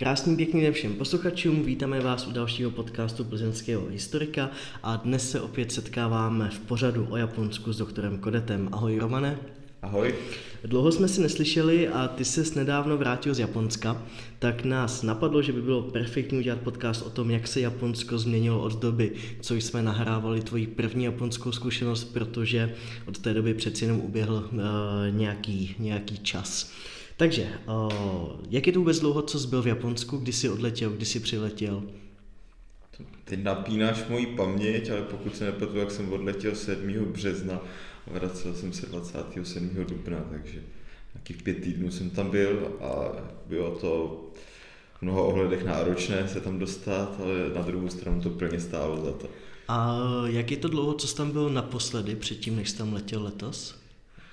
Krásný pěkný den všem posluchačům, vítáme vás u dalšího podcastu plzeňského historika a dnes se opět setkáváme v pořadu o Japonsku s doktorem Kodetem. Ahoj Romane. Ahoj. Dlouho jsme si neslyšeli a ty se nedávno vrátil z Japonska, tak nás napadlo, že by bylo perfektní udělat podcast o tom, jak se Japonsko změnilo od doby, co jsme nahrávali tvoji první japonskou zkušenost, protože od té doby přeci jenom uběhl uh, nějaký, nějaký čas. Takže, uh, jak je to vůbec dlouho, co jsi byl v Japonsku, kdy jsi odletěl, kdy jsi přiletěl? Teď napínáš moji paměť, ale pokud se nepletu, jak jsem odletěl 7. března a vracel jsem se 27. dubna, takže nějakých pět týdnů jsem tam byl a bylo to v mnoha ohledech náročné se tam dostat, ale na druhou stranu to plně stálo za to. A jak je to dlouho, co jsi tam byl naposledy, předtím, než jsi tam letěl letos?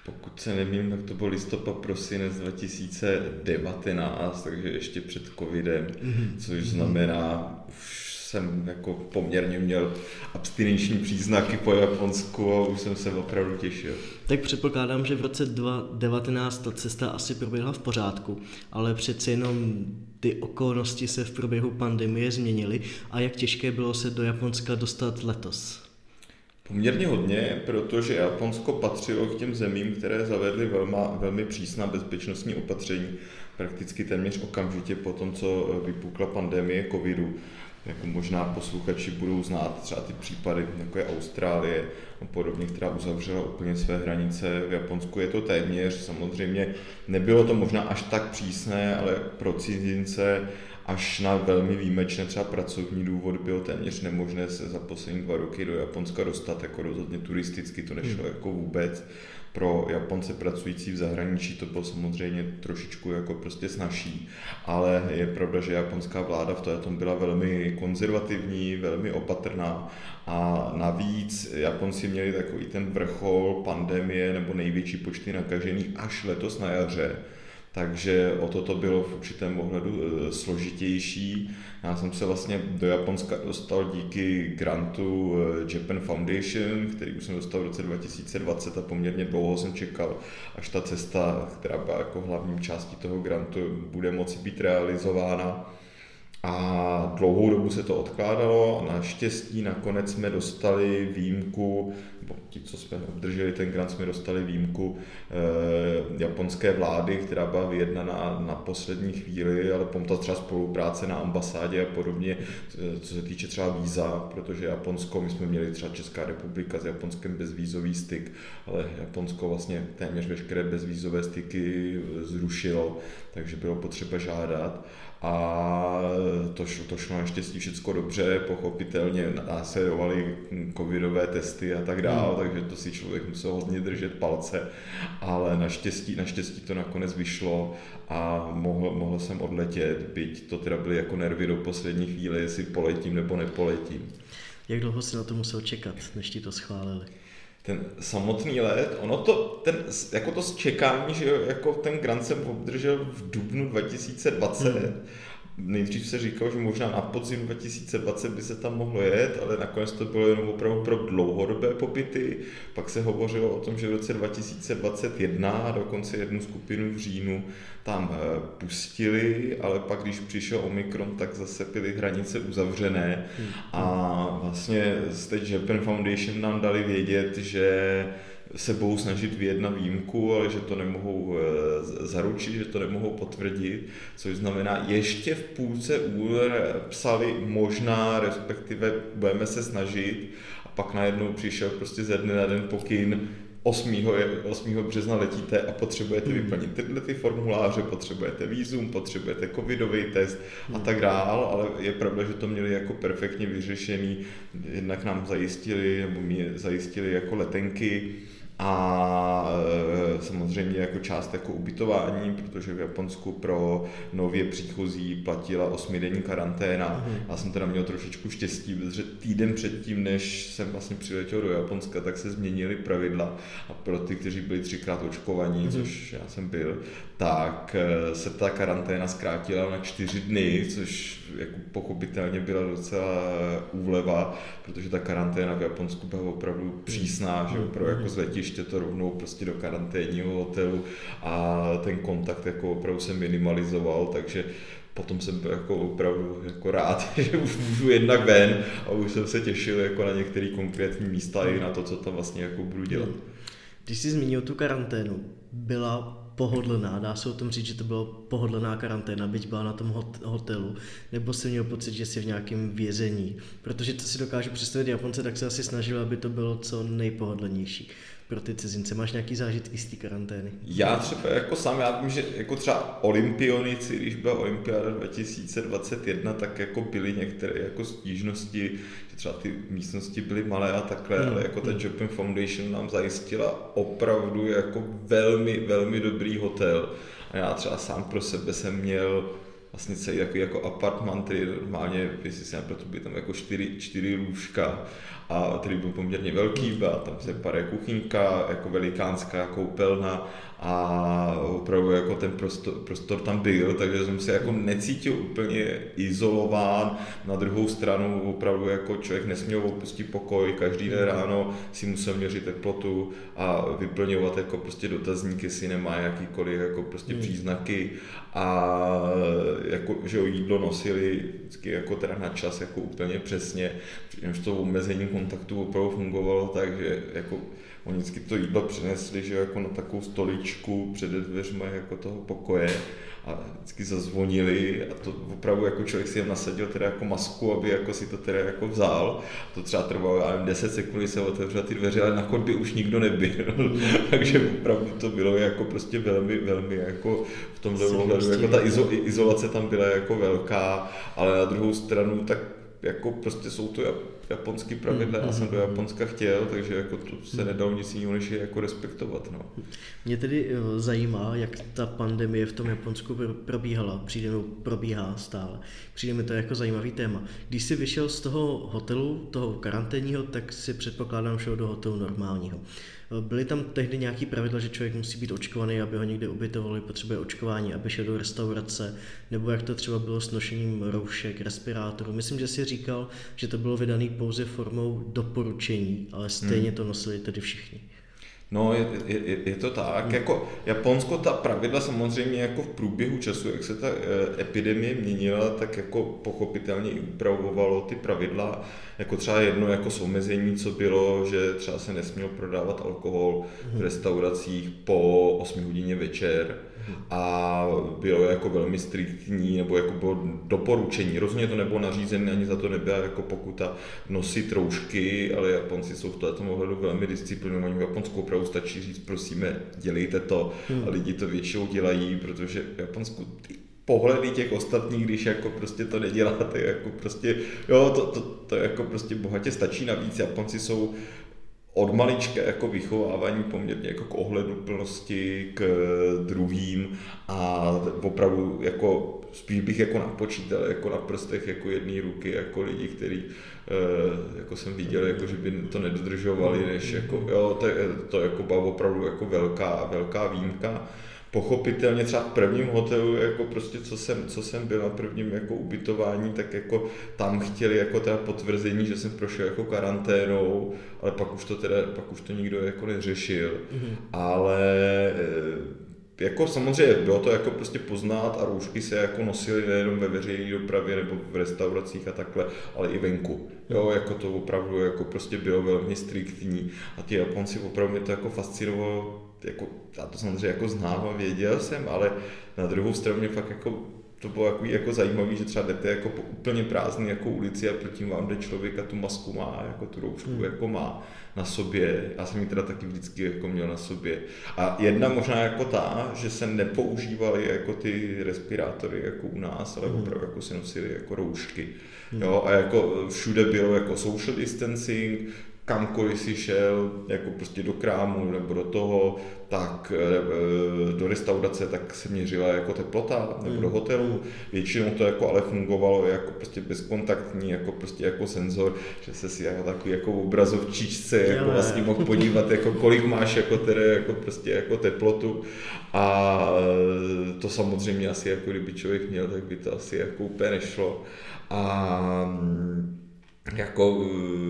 Pokud se nevím, tak to byl listopad, prosinec 2019, takže ještě před covidem, mm-hmm. což znamená, už jsem jako poměrně měl abstinenční příznaky po Japonsku a už jsem se opravdu těšil. Tak předpokládám, že v roce 2019 ta cesta asi proběhla v pořádku, ale přeci jenom ty okolnosti se v průběhu pandemie změnily a jak těžké bylo se do Japonska dostat letos? Poměrně hodně, protože Japonsko patřilo k těm zemím, které zavedly velmi, velmi přísná bezpečnostní opatření prakticky téměř okamžitě po tom, co vypukla pandemie covidu. Jako možná posluchači budou znát třeba ty případy, jako je Austrálie a podobně, která uzavřela úplně své hranice. V Japonsku je to téměř, samozřejmě nebylo to možná až tak přísné, ale pro cizince až na velmi výjimečné třeba pracovní důvod bylo téměř nemožné se za poslední dva roky do Japonska dostat, jako rozhodně turisticky to nešlo hmm. jako vůbec. Pro Japonce pracující v zahraničí to bylo samozřejmě trošičku jako prostě snažší, ale je pravda, že japonská vláda v tom byla velmi konzervativní, velmi opatrná a navíc Japonci měli takový ten vrchol pandemie nebo největší počty nakažených až letos na jaře takže o to to bylo v určitém ohledu e, složitější. Já jsem se vlastně do Japonska dostal díky grantu e, Japan Foundation, který už jsem dostal v roce 2020 a poměrně dlouho jsem čekal, až ta cesta, která byla jako hlavní částí toho grantu, bude moci být realizována. A dlouhou dobu se to odkládalo a naštěstí nakonec jsme dostali výjimku, nebo ti, co jsme obdrželi ten grant, jsme dostali výjimku eh, japonské vlády, která byla vyjednaná na poslední chvíli, ale pomohla třeba spolupráce na ambasádě a podobně, eh, co se týče třeba víza, protože Japonsko, my jsme měli třeba Česká republika s Japonskem bezvízový styk, ale Japonsko vlastně téměř veškeré bezvízové styky zrušilo, takže bylo potřeba žádat a to šlo, to šlo naštěstí všechno dobře, pochopitelně následovaly covidové testy a tak dále, hmm. takže to si člověk musel hodně držet palce, ale naštěstí, naštěstí to nakonec vyšlo a mohl, mohl jsem odletět, byť to teda byly jako nervy do poslední chvíle, jestli poletím nebo nepoletím. Jak dlouho si na to musel čekat, než ti to schválili? Ten samotný let, ono to, ten, jako to čekání, že jako ten grant jsem obdržel v dubnu 2020, hmm nejdřív se říkal, že možná na podzim 2020 by se tam mohlo jet, ale nakonec to bylo jenom opravdu pro dlouhodobé pobyty. Pak se hovořilo o tom, že v roce 2021 a dokonce jednu skupinu v říjnu tam eh, pustili, ale pak když přišel Omikron, tak zase byly hranice uzavřené hmm. a vlastně z Japan Foundation nám dali vědět, že se budou snažit vyjednat výjimku, ale že to nemohou eh, zaručit, že to nemohou potvrdit, což znamená, ještě v půlce únor psali možná, respektive budeme se snažit a pak najednou přišel prostě ze dne na den pokyn, 8. 8. března letíte a potřebujete hmm. vyplnit tyhle ty formuláře, potřebujete výzum, potřebujete covidový test a tak dál, ale je pravda, že to měli jako perfektně vyřešený, jednak nám zajistili, nebo mě zajistili jako letenky, a e, samozřejmě jako část jako ubytování, protože v Japonsku pro nově příchozí platila osmidenní karanténa. Mm-hmm. Já jsem teda měl trošičku štěstí, protože týden předtím, než jsem vlastně přiletěl do Japonska, tak se změnily pravidla a pro ty, kteří byli třikrát očkovaní, mm-hmm. což já jsem byl, tak e, se ta karanténa zkrátila na čtyři dny, což jako pochopitelně byla docela úleva, protože ta karanténa v Japonsku byla opravdu přísná, že pro jako z letiště, to rovnou prostě do karanténního hotelu a ten kontakt jako opravdu se minimalizoval, takže potom jsem byl jako opravdu jako rád, že už můžu jednak ven a už jsem se těšil jako na některé konkrétní místa i na to, co tam vlastně jako budu dělat. Když jsi zmínil tu karanténu, byla pohodlná, dá se o tom říct, že to bylo pohodlná karanténa, byť byla na tom hotelu, nebo jsi měl pocit, že jsi v nějakém vězení, protože co si dokážu představit Japonce, tak se asi snažil, aby to bylo co nejpohodlnější pro ty cizince. Máš nějaký zážitky z té karantény? Já třeba jako sám, já vím, že jako třeba olympionici, když byla olympiáda 2021, tak jako byly některé jako stížnosti, třeba ty místnosti byly malé a takhle, hmm. ale jako ta hmm. Japan Foundation nám zajistila opravdu jako velmi, velmi dobrý hotel. A já třeba sám pro sebe jsem měl vlastně celý takový jako apartman, který normálně, jestli si nepletu, by tam jako čtyři, čtyři lůžka a který byl poměrně velký, byla tam se pár kuchynka, jako velikánská koupelna a opravdu jako ten prostor, prostor tam byl, takže jsem se jako necítil úplně izolován. Na druhou stranu opravdu jako člověk nesměl opustit pokoj, každý den ráno si musel měřit teplotu a vyplňovat jako prostě dotazníky, jestli nemá jakýkoliv jako prostě hmm. příznaky a jako, že jídlo nosili vždycky jako teda na čas jako úplně přesně, přičemž to omezení kontaktu opravdu fungovalo tak, že jako oni vždycky to jídlo přinesli, že jako na takovou stoličku před dveřmi jako toho pokoje a vždycky zazvonili a to opravdu jako člověk si jen nasadil teda jako masku, aby jako si to teda jako vzal. To třeba trvalo, já nevím, 10 sekund, se otevřela ty dveře, ale na chodbě už nikdo nebyl. Takže opravdu to bylo jako prostě velmi, velmi jako v tomhle ohledu, jako ta izo, izolace tam byla jako velká, ale na druhou stranu tak jako prostě jsou to japonský pravidla, já jsem do Japonska chtěl, takže jako to se nedalo nic jiného, než je jako respektovat. No. Mě tedy eh, zajímá, jak ta pandemie v tom Japonsku probíhala, přijde mi, probíhá stále. Přijde mi to jako zajímavý téma. Když jsi vyšel z toho hotelu, toho karanténního, tak si předpokládám šel do hotelu normálního. Byly tam tehdy nějaký pravidla, že člověk musí být očkovaný, aby ho někde ubytovali, potřebuje očkování, aby šel do restaurace, nebo jak to třeba bylo s nošením roušek, respirátorů. Myslím, že si říkal, že to bylo vydané pouze formou doporučení, ale stejně hmm. to nosili tedy všichni. No, je, je, je to tak. Jako Japonsko ta pravidla samozřejmě jako v průběhu času, jak se ta eh, epidemie měnila, tak jako pochopitelně i upravovalo ty pravidla. Jako třeba jedno jako omezení, co bylo, že třeba se nesměl prodávat alkohol v hmm. restauracích po 8 hodině večer a bylo jako velmi striktní, nebo jako bylo doporučení. Rozhodně to nebylo nařízené, ani za to nebyla jako pokuta nosit roušky, ale Japonci jsou v tomto ohledu velmi disciplinovaní. V Japonsku opravdu stačí říct, prosíme, dělejte to hmm. a lidi to většinou dělají, protože v Japonsku ty pohledy těch ostatních, když jako prostě to neděláte, jako prostě, jo, to, to, to jako prostě bohatě stačí, navíc Japonci jsou od malička jako vychovávání poměrně jako k ohledu plnosti k druhým a opravdu jako spíš bych jako napočítal jako na prstech jako jedné ruky jako lidi, kteří eh, jako jsem viděl, jako, že by to nedodržovali, než jako, jo, to, to jako byla opravdu jako velká, velká výjimka pochopitelně třeba v prvním hotelu, jako prostě co jsem, co jsem byl na prvním jako ubytování, tak jako tam chtěli jako teda potvrzení, že jsem prošel jako karanténou, ale pak už to teda, pak už to nikdo jako neřešil, mm-hmm. ale eh, jako samozřejmě bylo to jako prostě poznat a roušky se jako nosily nejenom ve veřejné dopravě nebo v restauracích a takhle, ale i venku. Jo, jako to opravdu jako prostě bylo velmi striktní a ti Japonci opravdu mě to jako fascinovalo jako, já to samozřejmě jako znám a věděl jsem, ale na druhou stranu mě fakt jako to bylo jako, jako zajímavé, že třeba jdete jako po úplně prázdný jako ulici a proti vám jde člověk a tu masku má, jako tu roušku hmm. jako má na sobě. Já jsem ji teda taky vždycky jako měl na sobě. A jedna možná jako ta, že se nepoužívaly jako ty respirátory jako u nás, ale hmm. opravdu jako si nosili jako roušky. Hmm. Jo, a jako všude bylo jako social distancing, kamkoliv si šel, jako prostě do krámu nebo do toho, tak eh, do restaurace, tak se měřila jako teplota, nebo do hmm. hotelu. Většinou to jako ale fungovalo jako prostě bezkontaktní, jako prostě jako senzor, že se si jako takový jako obrazovčičce jako vlastně mohl podívat, jako kolik máš jako tedy jako prostě jako teplotu a eh, to samozřejmě asi jako kdyby člověk měl, tak by to asi jako úplně nešlo. A mm, jako eh,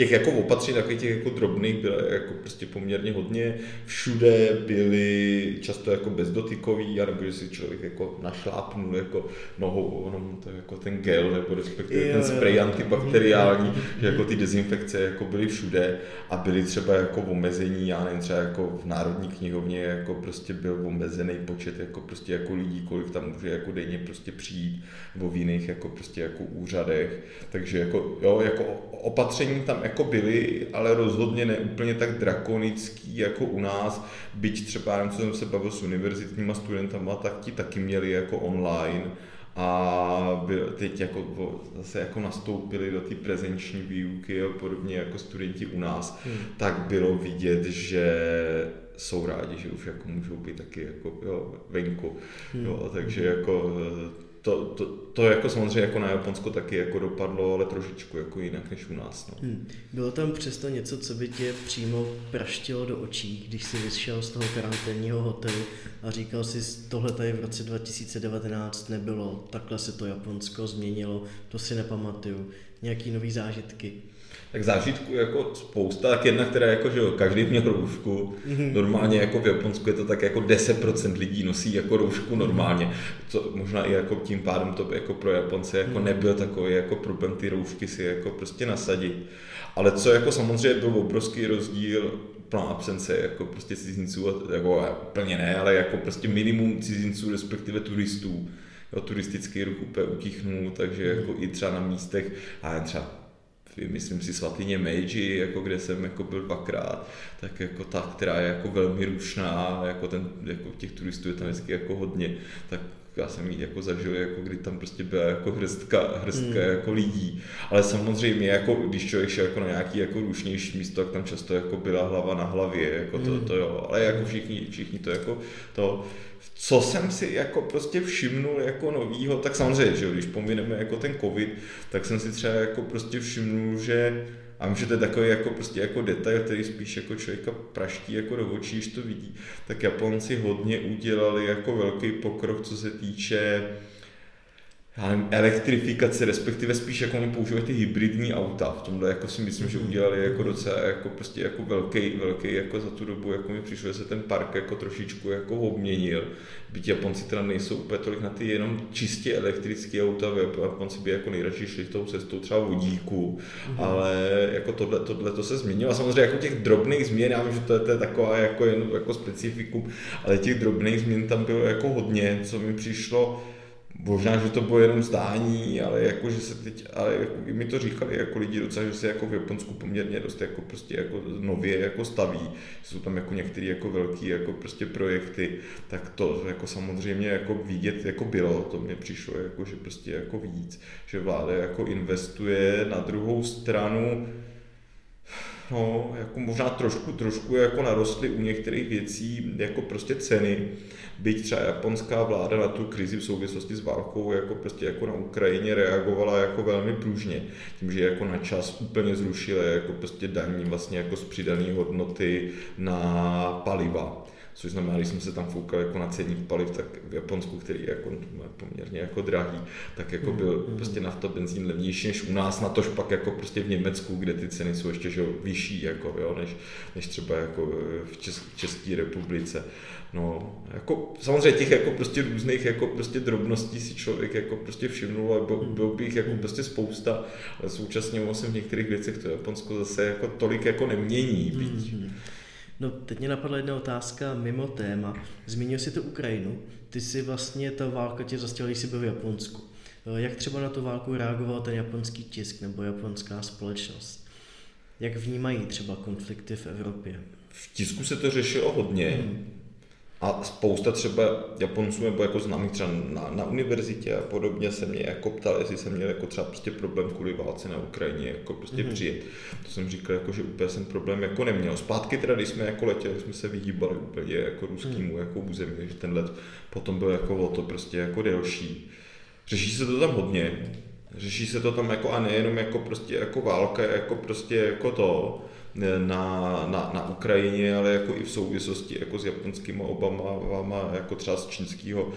těch jako opatření, takových těch jako drobných bylo jako prostě poměrně hodně. Všude byly často jako bezdotykový, nebo že si člověk jako našlápnul jako nohou, ono to jako ten gel, nebo respektive jo, ten spray jo, antibakteriální, že jako ty dezinfekce jako byly všude a byly třeba jako omezení, já nevím, třeba jako v Národní knihovně jako prostě byl omezený počet jako prostě jako lidí, kolik tam může jako denně prostě přijít, nebo v jiných jako prostě jako úřadech, takže jako jo, jako opatření tam jako byly, ale rozhodně ne úplně tak drakonický jako u nás, byť třeba, nevím, co jsem se bavil s univerzitníma studentama, tak ti taky měli jako online a teď jako zase jako nastoupili do té prezenční výuky a podobně jako studenti u nás, hmm. tak bylo vidět, že jsou rádi, že už jako můžou být taky jako jo, venku. Hmm. Jo, takže jako to, to, to jako samozřejmě jako na Japonsko taky jako dopadlo, ale trošičku jako jinak než u nás. No. Hmm. Bylo tam přesto něco, co by tě přímo praštilo do očí, když jsi vyšel z toho karanténního hotelu a říkal si, tohle tady v roce 2019 nebylo, takhle se to Japonsko změnilo, to si nepamatuju. Nějaký nový zážitky? Tak zážitku jako spousta, tak jedna, která jako, že jo, každý měl roušku, mhm. normálně jako v Japonsku je to tak jako 10% lidí nosí jako roušku normálně, co možná i jako tím pádem to jako pro Japonce jako mhm. nebyl takový jako problém ty roušky si jako prostě nasadit. Ale co jako samozřejmě byl obrovský rozdíl, plná absence jako prostě cizinců, jako úplně ne, ale jako prostě minimum cizinců, respektive turistů. Jo, turistický ruch úplně utichnul, takže mhm. jako i třeba na místech, a třeba myslím si svatyně Meiji, jako kde jsem jako byl dvakrát, tak jako ta, která je jako velmi rušná, jako, ten, jako těch turistů je tam vždycky jako hodně, tak já jsem ji jako zažil, jako kdy tam prostě byla jako hrstka, hrstka mm. jako lidí. Ale samozřejmě, jako když člověk šel jako na nějaký jako rušnější místo, tak tam často jako byla hlava na hlavě, jako to, mm. to jo. Ale jako všichni, všichni to jako to, co jsem si jako prostě všimnul jako novýho, tak samozřejmě, že když pomineme jako ten covid, tak jsem si třeba jako prostě všimnul, že a vím, že to je takový jako prostě jako detail, který spíš jako člověka praští jako do očí, když to vidí, tak Japonci hodně udělali jako velký pokrok, co se týče já nevím, elektrifikace, respektive spíš jako oni používají ty hybridní auta. V tomhle jako si myslím, že mhm. udělali jako docela jako prostě jako velký, velký jako za tu dobu, jako mi přišlo, že se ten park jako trošičku jako obměnil. Byť Japonci teda nejsou úplně tolik na ty jenom čistě elektrické auta, Japonci by jako nejradši šli tou cestou třeba vodíku, mm-hmm. ale jako tohle, tohle to se změnilo. A samozřejmě jako těch drobných změn, já vím, že to je, to je taková jako, jen, jako specifikum, ale těch drobných změn tam bylo jako hodně, co mi přišlo, Možná, že to bylo jenom zdání, ale jako, že se teď, ale jako, mi to říkali jako lidi docela, že se jako v Japonsku poměrně dost jako prostě jako nově jako staví, jsou tam jako některé jako velký jako prostě projekty, tak to jako samozřejmě jako vidět jako bylo, to mě přišlo jako, že prostě jako víc, že vláda jako investuje na druhou stranu, no, jako možná trošku, trošku jako narostly u některých věcí jako prostě ceny, byť třeba japonská vláda na tu krizi v souvislosti s válkou jako prostě jako na Ukrajině reagovala jako velmi pružně, tím, že jako na čas úplně zrušila jako prostě daní vlastně jako z přidané hodnoty na paliva což znamená, když jsem se tam foukal jako na ceník paliv, tak v Japonsku, který je jako poměrně jako drahý, tak jako byl mm, prostě nafta, benzín levnější než u nás, na tož pak jako prostě v Německu, kde ty ceny jsou ještě že, vyšší, jako, jo, než, než třeba jako v, Česk, v České republice. No, jako, samozřejmě těch jako prostě různých jako prostě drobností si člověk jako prostě všimnul, ale byl, byl bych jako prostě spousta, ale současně se v některých věcech to Japonsko zase jako tolik jako nemění, byť. Mm-hmm. No, teď mě napadla jedna otázka mimo téma. Zmínil jsi tu Ukrajinu. Ty si vlastně, ta válka tě zastihla, když jsi byl v Japonsku. Eh, jak třeba na tu válku reagoval ten japonský tisk nebo japonská společnost? Jak vnímají třeba konflikty v Evropě? V tisku se to řešilo hodně. Hmm. A spousta třeba Japonců nebo jako známých třeba na, na univerzitě a podobně se mě jako ptal, jestli jsem měl jako třeba prostě problém kvůli válce na Ukrajině, jako prostě mm-hmm. přijet. To jsem říkal, jako, že úplně jsem problém jako neměl. Zpátky teda, když jsme jako letěli, jsme se vyhýbali úplně jako ruskému mm. jako území, že ten let potom byl jako o to prostě jako delší. Řeší se to tam hodně, řeší se to tam jako a nejenom jako prostě jako válka, jako prostě jako to, na, na, na Ukrajině, ale jako i v souvislosti jako s japonskými obavama, jako třeba z čínského uh,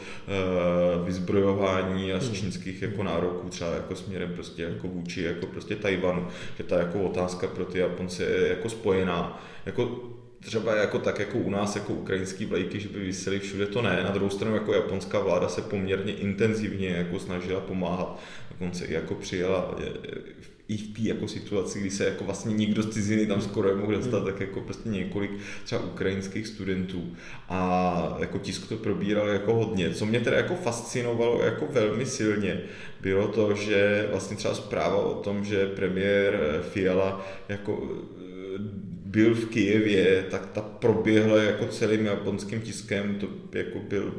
vyzbrojování a z hmm. čínských jako nároků třeba jako směrem prostě jako vůči jako prostě Tajvanu, že ta jako otázka pro ty Japonce je jako spojená. Jako třeba jako tak jako u nás jako ukrajinský vlajky, že by vysely všude, to ne. Na druhou stranu jako japonská vláda se poměrně intenzivně jako snažila pomáhat. Dokonce i jako přijela i v té jako situaci, kdy se jako vlastně nikdo z ciziny tam skoro nemohl dostat, hmm. tak jako prostě několik třeba ukrajinských studentů a jako tisk to probíral jako hodně. Co mě teda jako fascinovalo jako velmi silně, bylo to, že vlastně třeba zpráva o tom, že premiér Fiala jako byl v Kijevě, tak ta proběhla jako celým japonským tiskem, to jako byl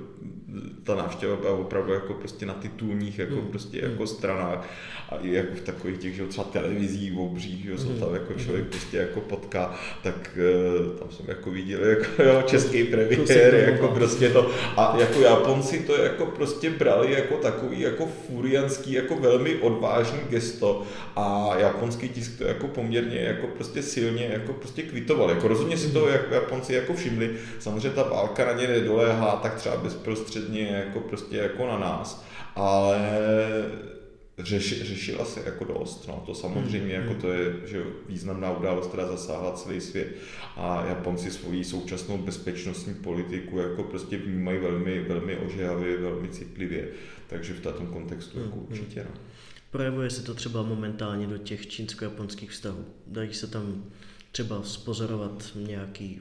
ta návštěva byla opravdu jako prostě na titulních jako mm. prostě jako hmm. stranách a i jako v takových těch, že třeba televizí v obřích, že mm. tam jako člověk prostě jako potká, tak uh, tam jsem jako viděl jako jo, český premiér, jako prostě to a jako Japonci to jako prostě brali jako takový jako furianský, jako velmi odvážný gesto a japonský tisk to jako poměrně jako prostě silně jako prostě kvitoval. Jako rozhodně si to jako Japonci jako všimli. Samozřejmě ta válka na ně nedoléhá tak třeba bezprostředně jako prostě jako na nás, ale řeši, řešila se jako dost. No. To samozřejmě hmm. jako to je že významná událost, která zasáhla celý svět a Japonci svoji současnou bezpečnostní politiku jako prostě vnímají velmi, velmi ožehavě, velmi citlivě. Takže v tom kontextu jako hmm. určitě. No. Projevuje se to třeba momentálně do těch čínsko-japonských vztahů. Dají se tam třeba spozorovat nějaký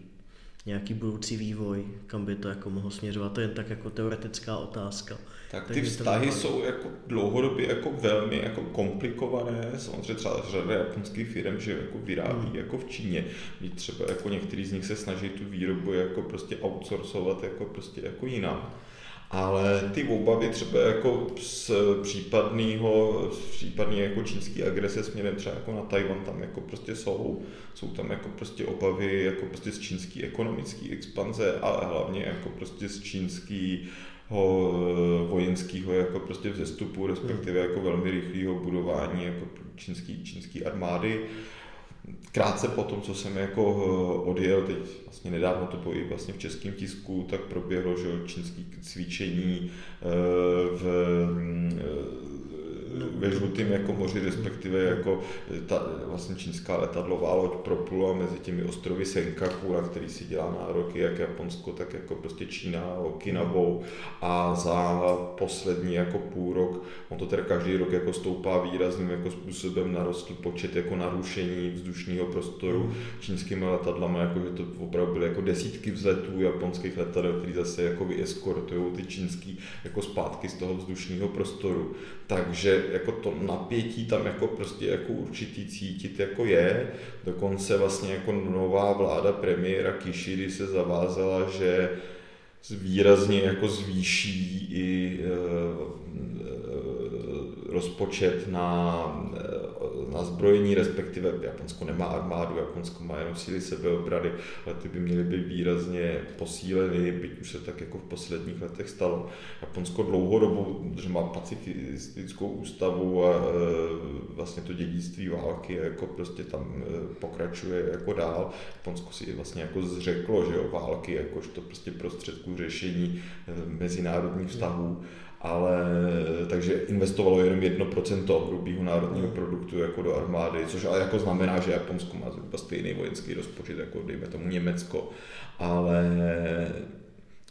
nějaký budoucí vývoj, kam by to jako mohlo směřovat. To je jen tak jako teoretická otázka. Tak ty vztahy jsou jako dlouhodobě jako velmi jako komplikované. Samozřejmě třeba řada japonských firm, že jako vyrábí hmm. jako v Číně. Víc třeba jako některý z nich se snaží tu výrobu jako prostě outsourcovat jako prostě jako jinam ale ty obavy třeba jako z případného, z případný jako čínský agrese směrem třeba jako na Tajvan tam jako prostě jsou. Jsou tam jako prostě obavy jako prostě z čínský ekonomický expanze, ale hlavně jako prostě z čínský vojenského jako prostě vzestupu, respektive jako velmi rychlého budování jako čínský, čínský armády krátce po tom, co jsem jako eh, odjel, teď vlastně nedávno to bylo i vlastně v českém tisku, tak proběhlo, že čínské cvičení eh, v eh, ve žlutém jako moři, respektive jako ta vlastně čínská letadlová loď proplula mezi těmi ostrovy Senkaku, na který si dělá nároky jak Japonsko, tak jako prostě Čína, Okinawou a za poslední jako půl rok, on to teda každý rok jako stoupá výrazným jako způsobem narostl počet jako narušení vzdušného prostoru čínskými letadlami, jako že to opravdu byly jako desítky vzletů japonských letadel, který zase jako vyeskortují ty čínský jako zpátky z toho vzdušného prostoru. Takže jako to napětí tam jako prostě jako určitý cítit jako je. Dokonce vlastně jako nová vláda premiéra Kishidi se zavázala, že výrazně jako zvýší i e, rozpočet na na zbrojení, respektive Japonsko nemá armádu, Japonsko má jenom síly sebeobrany, ale ty by měly být výrazně posíleny, byť už se tak jako v posledních letech stalo. Japonsko dlouhodobu, že má pacifistickou ústavu a e, vlastně to dědictví války jako prostě tam e, pokračuje jako dál. Japonsko si vlastně jako zřeklo, že jo, války jakožto prostě prostředků řešení e, mezinárodních vztahů. Ale takže investovalo jenom 1% hrubého národního hmm. produktu jako do armády, což ale jako znamená, že Japonsko má zhruba stejný vojenský rozpočet jako dejme tomu Německo, ale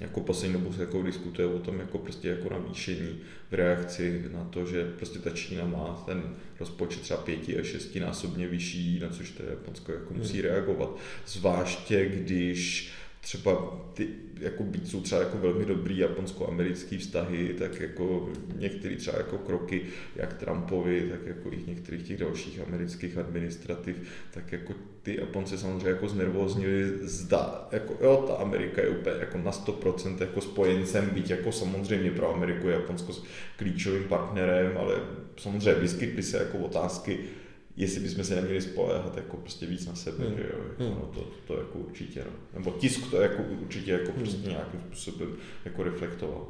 jako poslední dobu se jako diskutuje o tom jako prostě jako navýšení v reakci na to, že prostě ta Čína má ten rozpočet třeba pěti až šesti násobně vyšší, na což to Japonsko jako musí hmm. reagovat. Zvláště když třeba ty, jako být jsou třeba jako velmi dobrý japonsko-americký vztahy, tak jako některé třeba jako kroky, jak Trumpovi, tak jako i některých těch dalších amerických administrativ, tak jako ty Japonci samozřejmě jako znervoznili, zda, jako jo, ta Amerika je úplně jako na 100% jako spojencem, být jako samozřejmě pro Ameriku je Japonsko klíčovým partnerem, ale samozřejmě vyskytly se jako otázky, jestli bychom se neměli spoléhat jako prostě víc na sebe, hmm. že jo, jako, hmm. no, to, to, jako určitě, no. nebo tisk to jako určitě jako hmm. prostě nějakým způsobem jako reflektoval.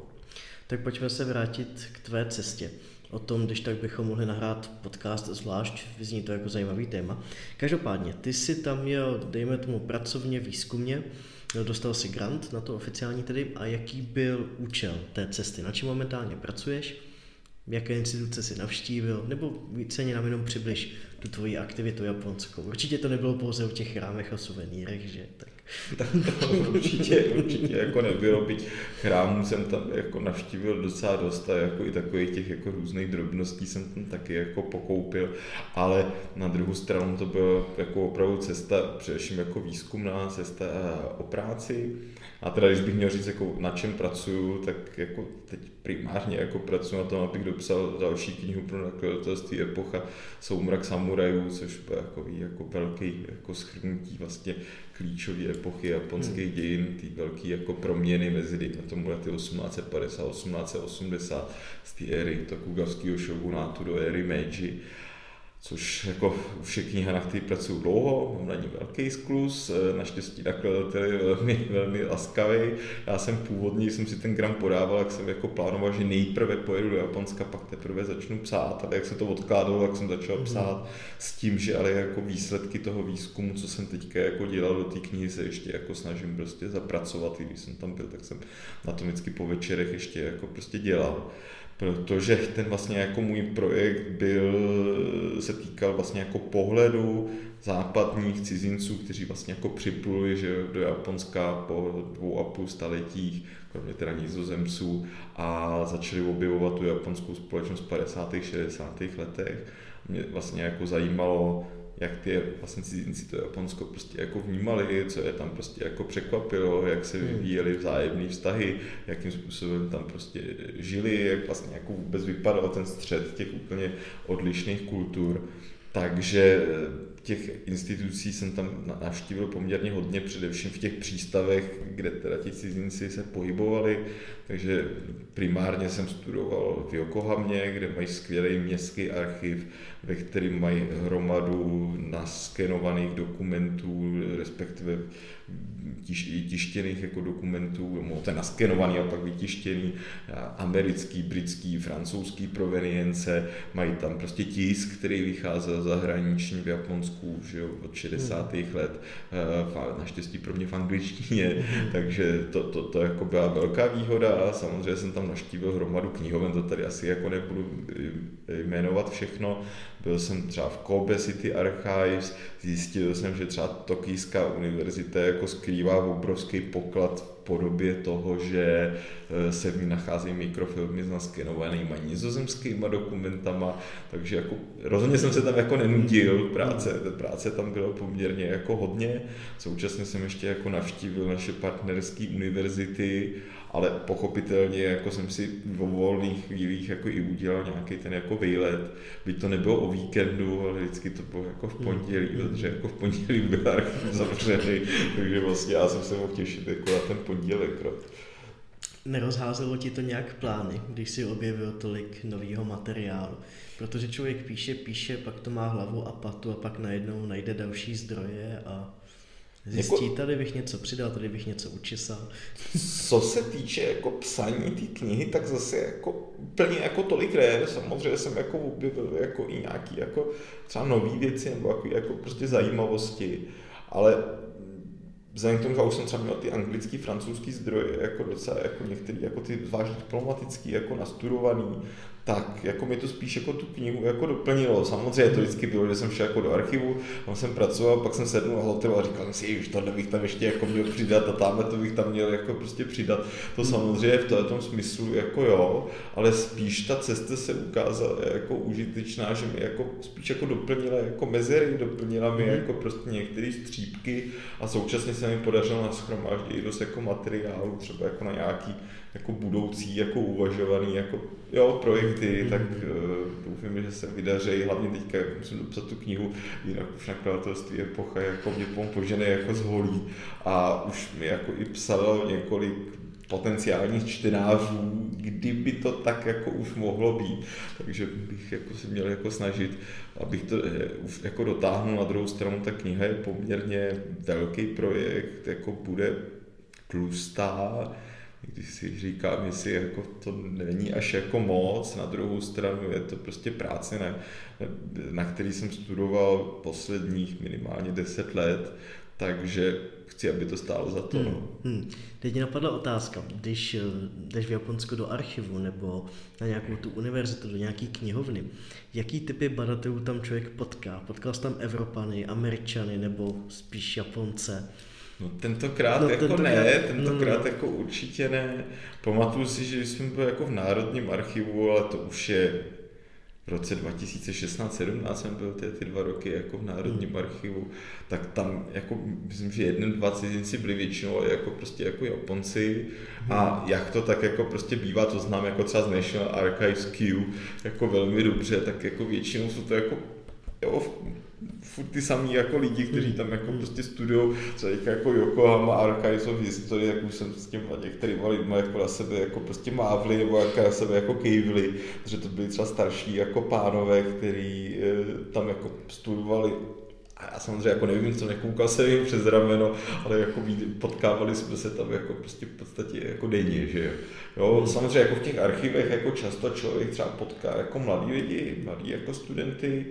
Tak pojďme se vrátit k tvé cestě. O tom, když tak bychom mohli nahrát podcast zvlášť, vyzní to jako zajímavý téma. Každopádně, ty si tam měl, dejme tomu, pracovně, výzkumně, dostal si grant na to oficiální tedy a jaký byl účel té cesty, na čem momentálně pracuješ, jaké instituce si navštívil, nebo víceméně nám jenom přibliž tu tvoji aktivitu japonskou. Určitě to nebylo pouze o těch rámech a suvenýrech, že? Tak. to určitě, určitě jako nebylo, byť chrámů jsem tam jako navštívil docela dost a jako i takových těch jako různých drobností jsem tam taky jako pokoupil, ale na druhou stranu to byla jako opravdu cesta, především jako výzkumná cesta o práci, a teda když bych měl říct, jako na čem pracuju, tak jako teď primárně jako pracuji na tom, abych dopsal další knihu pro nakladatelství Epocha Soumrak samurajů, což byl jako, jako velký jako schrnutí vlastně klíčové epochy japonských hmm. dějin, ty velké jako proměny mezi na tomu lety 1850 1880 z té éry Tokugavského shogunátu do éry Meiji což jako knihách, které pracují dlouho, mám na ní velký sklus, eh, naštěstí nakladatel je velmi, velmi laskavý. Já jsem původně, jsem si ten gram podával, jak jsem jako plánoval, že nejprve pojedu do Japonska, pak teprve začnu psát, ale jak se to odkládalo, tak jsem začal mhm. psát s tím, že ale jako výsledky toho výzkumu, co jsem teďka jako dělal do té knihy, se ještě jako snažím prostě zapracovat, i když jsem tam byl, tak jsem na tom vždycky po večerech ještě jako prostě dělal protože ten vlastně jako můj projekt byl, se týkal vlastně jako pohledu západních cizinců, kteří vlastně jako připluli že do Japonska po dvou a půl staletích, kromě teda nizozemců, a začali objevovat tu japonskou společnost v 50. 60. letech. Mě vlastně jako zajímalo, jak ty vlastně cizinci to Japonsko prostě jako vnímali, co je tam prostě jako překvapilo, jak se hmm. vyvíjely vzájemné vztahy, jakým způsobem tam prostě žili, jak vlastně jako vůbec vypadal ten střed těch úplně odlišných kultur. Takže těch institucí jsem tam navštívil poměrně hodně, především v těch přístavech, kde teda ti cizinci se pohybovali, takže primárně jsem studoval v Yokohamě, kde mají skvělý městský archiv, ve kterém mají hromadu naskenovaných dokumentů, respektive tiš, tištěných jako dokumentů, ten naskenovaný a pak vytištěný, americký, britský, francouzský provenience, mají tam prostě tisk, který vycházel zahraničně v Japonsku že jo, od 60. Hmm. let, eh, naštěstí pro mě v angličtině, hmm. takže to, to, to jako byla velká výhoda. Samozřejmě jsem tam naštívil hromadu knihoven, to tady asi jako nebudu jmenovat všechno. Byl jsem třeba v Kobe City Archives, zjistil jsem, že třeba Tokijská univerzita jako skrývá obrovský poklad v podobě toho, že eh, se v ní nacházejí mikrofilmy s naskenovanýma nizozemskýma dokumentama, takže jako rozhodně jsem se tam jako nenudil, práce, práce tam bylo poměrně jako hodně, současně jsem ještě jako navštívil naše partnerské univerzity ale pochopitelně jako jsem si v volných chvílích jako i udělal nějaký ten jako výlet, byť to nebylo o víkendu, ale vždycky to bylo jako v pondělí, mm. protože jako v pondělí byl archiv zavřený, takže vlastně já jsem se mohl těšit jako na ten pondělek. No. Nerozházelo ti to nějak plány, když si objevil tolik nového materiálu? Protože člověk píše, píše, pak to má hlavu a patu a pak najednou najde další zdroje a Zjistí, jako, tady bych něco přidal, tady bych něco učesal. Co se týče jako psaní té knihy, tak zase jako úplně jako tolik ne. Samozřejmě jsem jako objevil jako i nějaký jako třeba nový věci nebo jako, jako prostě zajímavosti, ale vzhledem k tomu, že už jsem třeba měl ty anglický, francouzský zdroje, jako docela jako některý, jako ty zvlášť diplomatický, jako nastudovaný, tak jako mi to spíš jako tu knihu jako doplnilo. Samozřejmě to vždycky bylo, že jsem šel jako do archivu, tam jsem pracoval, pak jsem sednul na hotelu a říkal jsem si, že tohle bych tam ještě jako měl přidat a tamhle to bych tam měl jako prostě přidat. To samozřejmě v tom smyslu jako jo, ale spíš ta cesta se ukázala jako užitečná, že mi jako spíš jako doplnila jako mezery, doplnila mi mhm. jako prostě některé střípky a současně se mi podařilo naschromáždit dost jako materiálu, třeba jako na nějaký jako budoucí, jako uvažovaný jako, jo, projekty, mm-hmm. tak uh, doufám, že se vydaří, hlavně teďka musím dopsat tu knihu, jinak už nakladatelství Epocha jako mě požené jako zholí a už mi jako i psalo několik potenciálních čtenářů, kdyby to tak jako už mohlo být. Takže bych jako si měl jako snažit, abych to eh, už jako dotáhnul na druhou stranu. Ta kniha je poměrně velký projekt, jako bude tlustá, když si říkám, jestli jako to není až jako moc, na druhou stranu je to prostě práce, na, na který jsem studoval posledních minimálně 10 let, takže chci, aby to stálo za to. Hmm. No. Hmm. Teď mě napadla otázka, když eh, jdeš v Japonsku do archivu nebo na nějakou tu univerzitu, do nějaký knihovny, jaký typy badatelů tam člověk potká? Potkal jsi tam Evropany, Američany nebo spíš Japonce? No tentokrát no, jako tentokrát, ne, tentokrát no, jako určitě ne. Pamatuju si, že jsme byli jako v Národním archivu, ale to už je v roce 2016-17 jsem byl ty, ty dva roky jako v Národním hmm. archivu, tak tam jako, myslím, že jeden, dva cizinci byli většinou jako prostě jako Japonci hmm. a jak to tak jako prostě bývá, to znám jako třeba z National Archives Q jako velmi dobře, tak jako většinou jsou to jako jo, furt ty samý jako lidi, kteří hmm. tam jako prostě studují, třeba jako Yokohama Archives of History, jak už jsem s těmi některými lidmi jako na sebe jako prostě mávli, nebo jako na sebe jako kejvli, protože to byli třeba starší jako pánové, kteří e, tam jako studovali a já samozřejmě jako nevím, co nekoukal se jim přes rameno, ale jako potkávali jsme se tam jako prostě v podstatě jako denně, že jo. jo hmm. samozřejmě jako v těch archivech jako často člověk třeba potká jako mladí lidi, mladí jako studenty,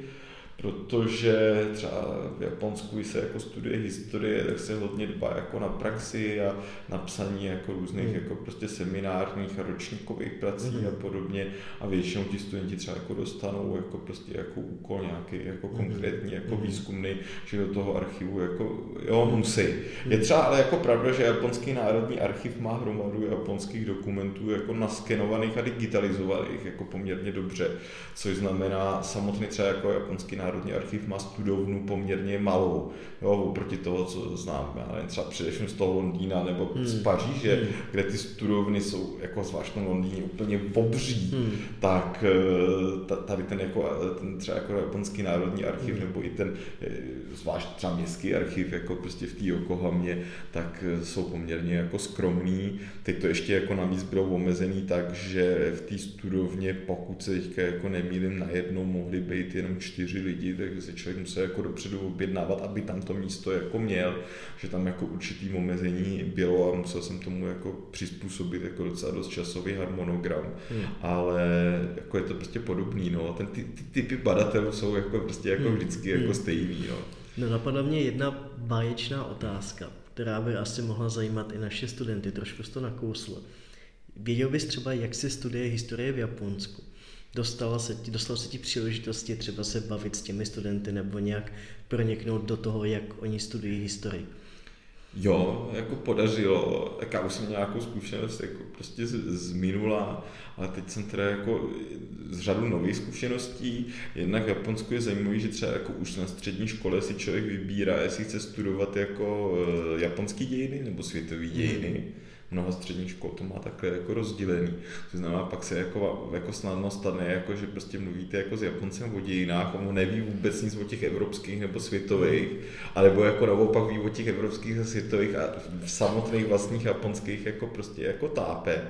protože třeba v Japonsku, se jako studuje historie, tak se hodně dbá jako na praxi a na psaní jako různých mm. jako prostě seminárních a ročníkových prací mm. a podobně a většinou ti studenti třeba jako dostanou jako prostě jako úkol nějaký jako mm. konkrétní jako mm. výzkumný, že do toho archivu jako jo musí. Je třeba ale jako pravda, že Japonský národní archiv má hromadu japonských dokumentů jako naskenovaných a digitalizovaných jako poměrně dobře, což znamená samotný třeba jako Japonský národní Národní archiv má studovnu poměrně malou, jo, oproti toho, co znám, já nevím, třeba především z toho Londýna nebo hmm. z Paříže, hmm. kde ty studovny jsou, jako zvlášť v Londýně, úplně obří, hmm. tak eh, tady ten, jako, ten třeba jako japonský národní archiv, hmm. nebo i ten, eh, zvlášť třeba městský archiv, jako prostě v té Yokohamě, tak eh, jsou poměrně jako skromný. Teď to ještě jako navíc bylo omezený tak, že v té studovně, pokud se teďka jako nemýlím, najednou mohli být jenom čtyři lidi lidi, takže si člověk musel jako dopředu objednávat, aby tam to místo jako měl, že tam jako určitý omezení bylo a musel jsem tomu jako přizpůsobit jako docela dost časový harmonogram, hmm. ale jako je to prostě podobný, no, ten ty, ty typy badatelů jsou jako prostě jako hmm. vždycky jako hmm. stejný, no. No napadla mě jedna báječná otázka, která by asi mohla zajímat i naše studenty, trošku to nakouslo. Věděl bys třeba, jak se studuje historie v Japonsku? Dostala se ti, dostala se ti příležitosti třeba se bavit s těmi studenty nebo nějak proniknout do toho, jak oni studují historii? Jo, jako podařilo, tak já už jsem nějakou zkušenost jako prostě z, z minula, ale teď jsem teda jako z řadu nových zkušeností. Jednak v Japonsku je zajímavý, že třeba jako už na střední škole si člověk vybírá, jestli chce studovat jako uh, japonský dějiny nebo světové dějiny. Mm mnoha středních škol to má takhle jako rozdělený. To znamená, pak se jako, jako snadno stane, jako, že prostě mluvíte jako s Japoncem o dějinách, on neví vůbec nic o těch evropských nebo světových, alebo jako naopak ví o těch evropských a světových a v samotných vlastních japonských jako prostě jako tápe.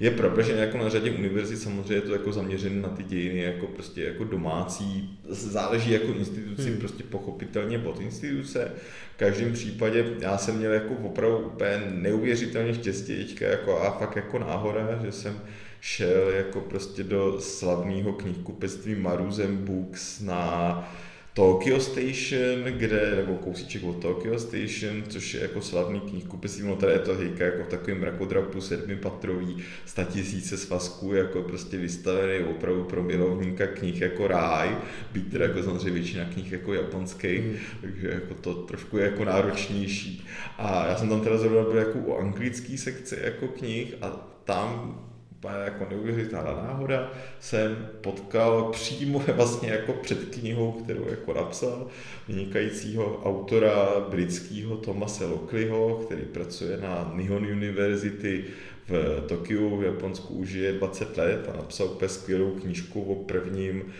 Je pravda, že jako na řadě univerzit samozřejmě je to jako zaměřené na ty dějiny jako prostě jako domácí, záleží jako instituci, hmm. prostě pochopitelně od instituce. V každém případě já jsem měl jako opravdu úplně neuvěřitelně štěstí teďka jako a fakt jako náhoda, že jsem šel jako prostě do slavného knihkupectví Maruzem Books na Tokyo Station, kde, nebo kousíček od Tokyo Station, což je jako slavný knihkupectví, no tady je to hejka jako v takovém mrakodrapu sedmipatrový, sta tisíce svazků, jako prostě vystavený opravdu pro milovníka knih jako ráj, být teda jako samozřejmě většina knih jako japonských, mm. takže jako to trošku je jako náročnější. A já jsem tam teda zrovna byl jako u anglické sekce jako knih a tam jako neuvěřitelná náhoda, jsem potkal přímo vlastně jako před knihou, kterou jako napsal, vynikajícího autora britského Tomase Lockleyho, který pracuje na Nihon University v Tokiu v Japonsku už je 20 let a napsal úplně skvělou knížku o prvním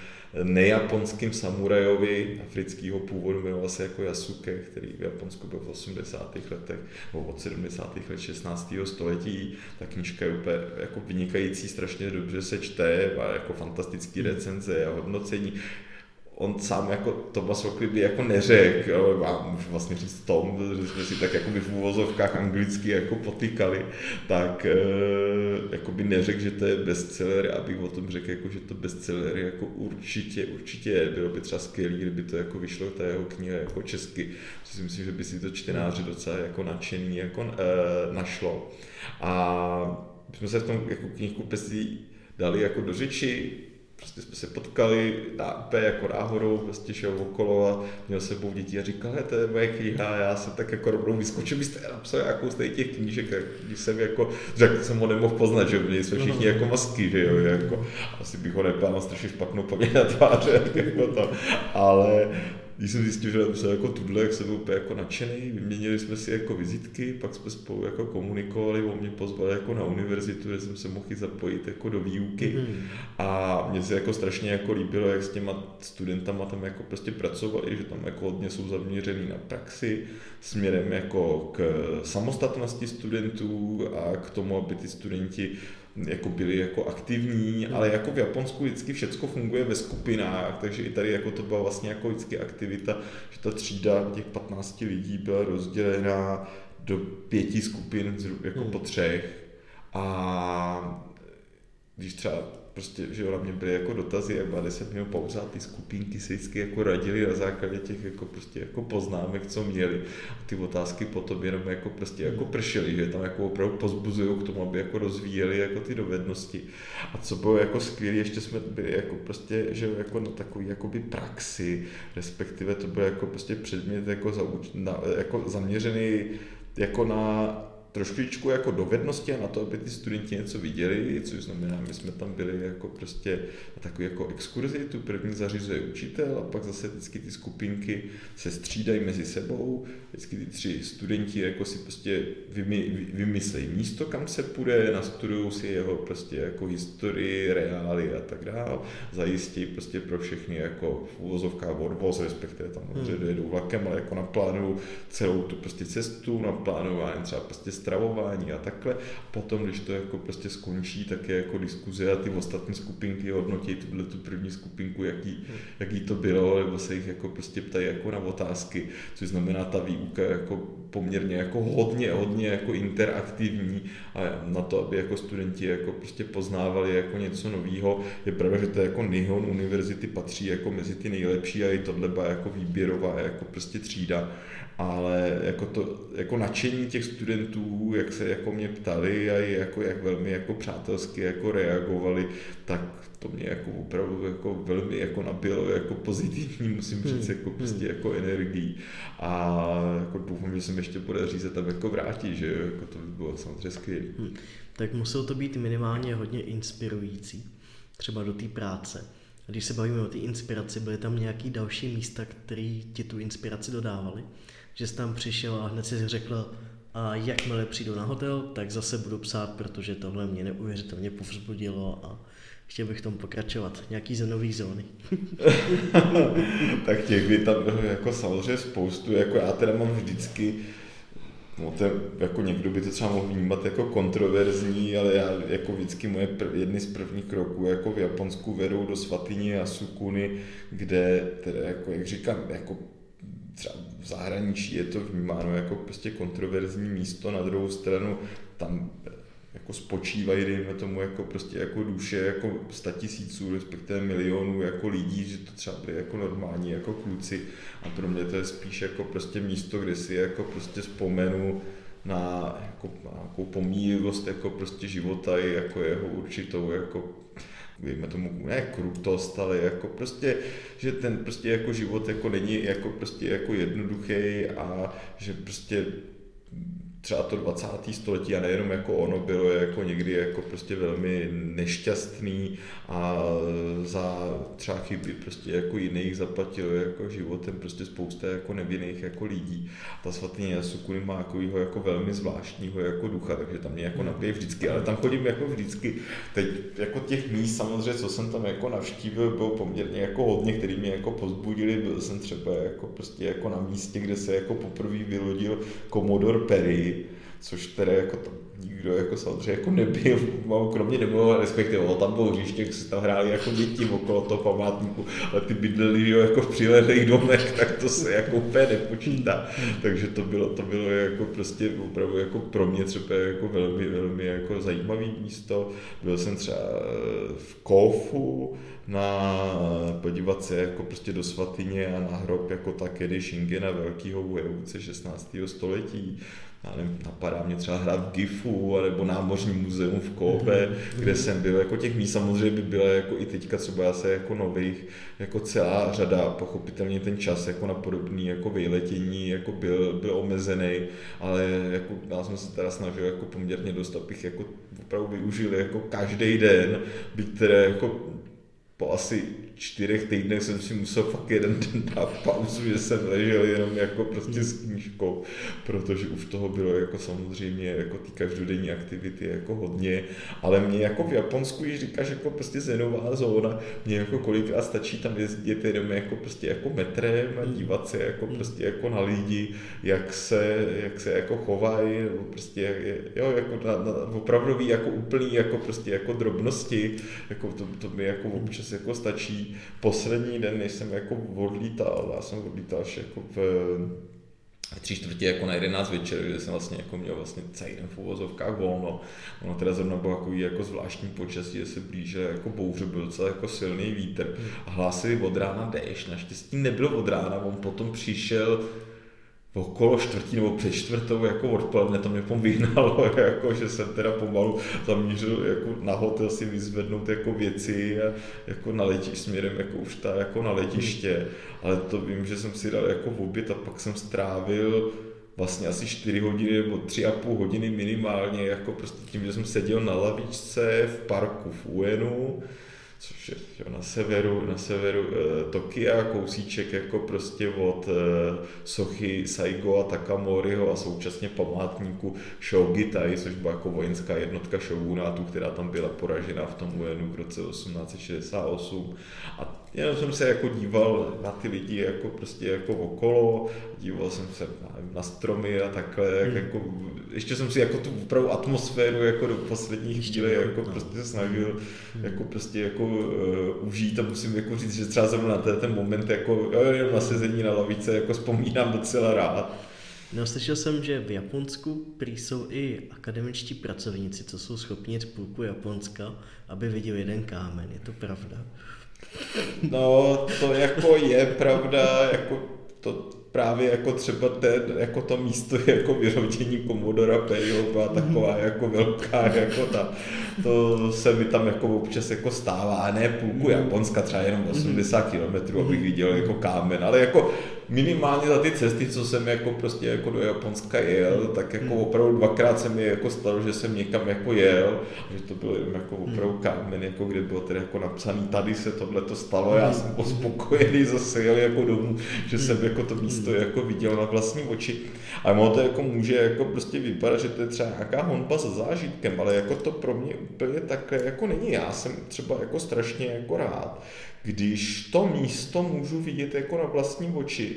nejaponským samurajovi afrického původu, jmenoval se jako Yasuke, který v Japonsku byl v 80. letech, nebo od 70. let 16. století. Ta knižka je úplně jako vynikající, strašně dobře se čte, má jako fantastický recenze a hodnocení on sám jako Thomas Oakley by jako neřekl, ale já můžu vlastně říct Tom, že jsme si tak jako by v úvozovkách anglicky jako potýkali, tak e, jako by neřekl, že to je bestseller, abych o tom řekl, jako, že to bestseller jako určitě, určitě je. Bylo by třeba skvělé, kdyby to jako vyšlo ta jeho kniha jako česky. Si myslím, že by si to čtenáři docela jako nadšený jako e, našlo. A my jsme se v tom jako knihkupectví dali jako do řeči, prostě jsme se potkali na, úplně jako náhodou, prostě šel okolo a měl sebou děti a říkal, to je moje kniha, já jsem tak jako rovnou vyskočil, byste napsal nějakou z těch knížek, když jsem jako, řekl jsem ho nemohl poznat, že měli jsme všichni jako masky, že jo, jako, asi bych ho nepál, strašně špatnou paměť na tváře, jako to, ale když jsem zjistil, že napsal jako tuhle, jak jsem byl úplně jako nadšený, vyměnili jsme si jako vizitky, pak jsme spolu jako komunikovali, on mě pozval jako na univerzitu, kde jsem se mohl zapojit jako do výuky mm. a mně se jako strašně jako líbilo, jak s těma studentama tam jako prostě pracovali, že tam jako hodně jsou zaměřený na praxi, směrem jako k samostatnosti studentů a k tomu, aby ty studenti jako byli jako aktivní, ale jako v Japonsku vždycky všechno funguje ve skupinách, takže i tady jako to byla vlastně jako vždycky aktivita, že ta třída těch 15 lidí byla rozdělená do pěti skupin jako po třech. A když třeba prostě, že na mě byly jako dotazy, jak byla 10 minut pauza, ty skupinky se vždycky jako radili na základě těch jako prostě jako poznámek, co měli. A ty otázky potom jenom jako prostě jako pršely, že tam jako opravdu pozbuzují k tomu, aby jako rozvíjeli jako ty dovednosti. A co bylo jako skvělé, ještě jsme byli jako prostě, že jako na takový jakoby praxi, respektive to byl jako prostě předmět jako, zauč, na, jako zaměřený jako na trošičku jako dovednosti a na to, aby ty studenti něco viděli, což znamená, my jsme tam byli jako prostě na takový jako exkurzi, tu první zařizuje učitel a pak zase vždycky ty skupinky se střídají mezi sebou, vždycky ty tři studenti jako si prostě vymy, vymyslejí místo, kam se půjde, nastudují si jeho prostě jako historii, reály a tak dále, zajistí prostě pro všechny jako v úvozovkách odvoz, respektive tam hmm. dojedou vlakem, ale jako naplánují celou tu prostě cestu, naplánování třeba prostě stravování a takhle. Potom, když to jako prostě skončí, tak je jako diskuze a ty ostatní skupinky hodnotí tuhle tu první skupinku, jaký, jaký to bylo, nebo se jich jako prostě ptají jako na otázky, což znamená ta výuka jako poměrně jako hodně, hodně jako interaktivní a na to, aby jako studenti jako prostě poznávali jako něco nového. Je pravda, že to jako Nihon univerzity patří jako mezi ty nejlepší a i tohle byla jako výběrová jako prostě třída ale jako to, jako nadšení těch studentů, jak se jako mě ptali a jako, jak velmi jako přátelsky jako reagovali, tak to mě jako opravdu jako velmi jako nabilo jako pozitivní, musím říct, hmm. jako prostě hmm. jako energií. A jako doufám, že se mi ještě podaří se tam jako vrátit, že jako to by bylo samozřejmě skvělé. Hmm. Tak muselo to být minimálně hodně inspirující, třeba do té práce. A když se bavíme o té inspiraci, byly tam nějaký další místa, které ti tu inspiraci dodávali? Že jsi tam přišel a hned si řekl, a jakmile přijdu na hotel, tak zase budu psát, protože tohle mě neuvěřitelně povzbudilo a chtěl bych tom pokračovat. Nějaký zenový zóny. tak těch by tam jako samozřejmě spoustu, jako já teda mám vždycky No to je, jako někdo by to třeba mohl vnímat jako kontroverzní, ale já jako vždycky moje prv, jedny z prvních kroků jako v Japonsku vedou do svatyně Asukuni, kde teda jako, jak říkám, jako třeba v zahraničí je to vnímáno jako prostě kontroverzní místo, na druhou stranu tam jako spočívají, dejme tomu, jako prostě jako duše jako sta tisíců, respektive milionů jako lidí, že to třeba byly jako normální jako kluci. A pro mě to je spíš jako prostě místo, kde si jako prostě vzpomenu na jako nějakou pomíjivost jako prostě života i jako jeho určitou jako dejme tomu, ne krutost, ale jako prostě, že ten prostě jako život jako není jako prostě jako jednoduchý a že prostě třeba to 20. století a nejenom jako ono bylo jako někdy jako prostě velmi nešťastný a za třeba chyby prostě jako jiných zaplatilo jako životem prostě spousta jako nevinných jako lidí. Ta svatyně Yasukuni má jako, jako velmi zvláštního jako ducha, takže tam mě jako napije vždycky, ale tam chodím jako vždycky. Teď jako těch míst samozřejmě, co jsem tam jako navštívil, bylo poměrně jako hodně, který mě jako pozbudili, byl jsem třeba jako prostě jako na místě, kde se jako poprvé vylodil Commodore Perry, což teda jako tam nikdo jako samozřejmě jako nebyl, kromě nebo respektive tam bylo hřiště, jak se tam hráli jako děti okolo toho památníku, ale ty bydleli jo, jako v přilehlých domech, tak to se jako úplně nepočítá. Takže to bylo, to bylo jako prostě opravdu jako pro mě třeba jako velmi, velmi jako zajímavý místo. Byl jsem třeba v Kofu, na podívat se jako prostě do svatyně a na hrob jako Takedy Shingena, velkého vojevůdce 16. století já nevím, napadá mě třeba hrát v GIFu, nebo Námořní muzeum v Kobe, mm-hmm. kde jsem byl, jako těch míst samozřejmě by bylo jako i teďka třeba já se jako nových, jako celá řada, pochopitelně ten čas jako na podobný jako vyletění jako byl, byl omezený, ale jako já jsem se teda snažil jako poměrně dost, abych jako opravdu využil jako každý den, byť teda jako po asi čtyřech týdnech jsem si musel fakt jeden den dát pauzu, že jsem ležel jenom jako prostě s knížkou, protože už toho bylo jako samozřejmě jako ty každodenní aktivity jako hodně, ale mě jako v Japonsku, když říkáš jako prostě zenová zóna, mě jako kolikrát stačí tam jezdit jenom jako prostě jako metrem a dívat se jako prostě jako na lidi, jak se, jak se jako chovají, nebo prostě jo, jako na, na opravdový jako úplný jako prostě jako drobnosti, jako to, to mi jako občas jako stačí poslední den, než jsem jako odlítal, já jsem odlítal až jako v, tři čtvrtě jako na 11 večer, kde jsem vlastně jako měl vlastně celý den v uvozovkách volno. Ono teda zrovna bylo jako, jako zvláštní počasí, že se blíže jako bouře, byl docela jako silný vítr a hlásili od rána déšť. Naštěstí nebyl od rána, on potom přišel okolo čtvrtí nebo před čtvrtou jako odpoledne to mě pom vyhnalo, jako, že jsem teda pomalu zamířil jako na hotel si vyzvednout jako věci a jako na letiště, směrem jako už ta, jako na letiště, ale to vím, že jsem si dal jako v oběd a pak jsem strávil vlastně asi 4 hodiny nebo 3,5 hodiny minimálně, jako prostě tím, že jsem seděl na lavičce v parku v Uenu, což je jo, na severu, na severu e, Tokia, kousíček jako prostě od e, sochy Saigo a Takamoriho a současně památníku Shogitai, což byla jako vojenská jednotka shogunátu, která tam byla poražena v tom Uenu v roce 1868 a jenom jsem se jako díval na ty lidi jako prostě jako okolo, díval jsem se na, na stromy a takhle, hmm. jako, ještě jsem si jako tu opravdu atmosféru jako do posledních chvíli jako no. prostě snažil hmm. jako prostě jako uh, užít a musím jako říct, že třeba zrovna na ten moment jako jo, jenom na sezení na lavice jako vzpomínám docela rád. No, slyšel jsem, že v Japonsku prý jsou i akademičtí pracovníci, co jsou schopni jít půlku Japonska, aby viděl jeden kámen. Je to pravda? No, to jako je pravda, jako to právě jako třeba ten, jako to místo jako vyrodění Komodora Perryho byla taková jako velká, jako ta, to se mi tam jako občas jako stává, ne půlku Japonska, třeba jenom 80 km, abych viděl jako kámen, ale jako minimálně za ty cesty, co jsem jako prostě jako do Japonska jel, tak jako hmm. opravdu dvakrát se mi jako stalo, že jsem někam jako jel, že to bylo jenom jako hmm. opravdu kámen, jako kde bylo tedy jako napsaný, tady se tohle to stalo, já jsem byl spokojený zase jel jako domů, že jsem hmm. jako to místo jako viděl na vlastní oči. A ono to jako může jako prostě vypadat, že to je třeba nějaká honba za zážitkem, ale jako to pro mě úplně takhle jako není. Já jsem třeba jako strašně jako rád, když to místo můžu vidět jako na vlastní oči,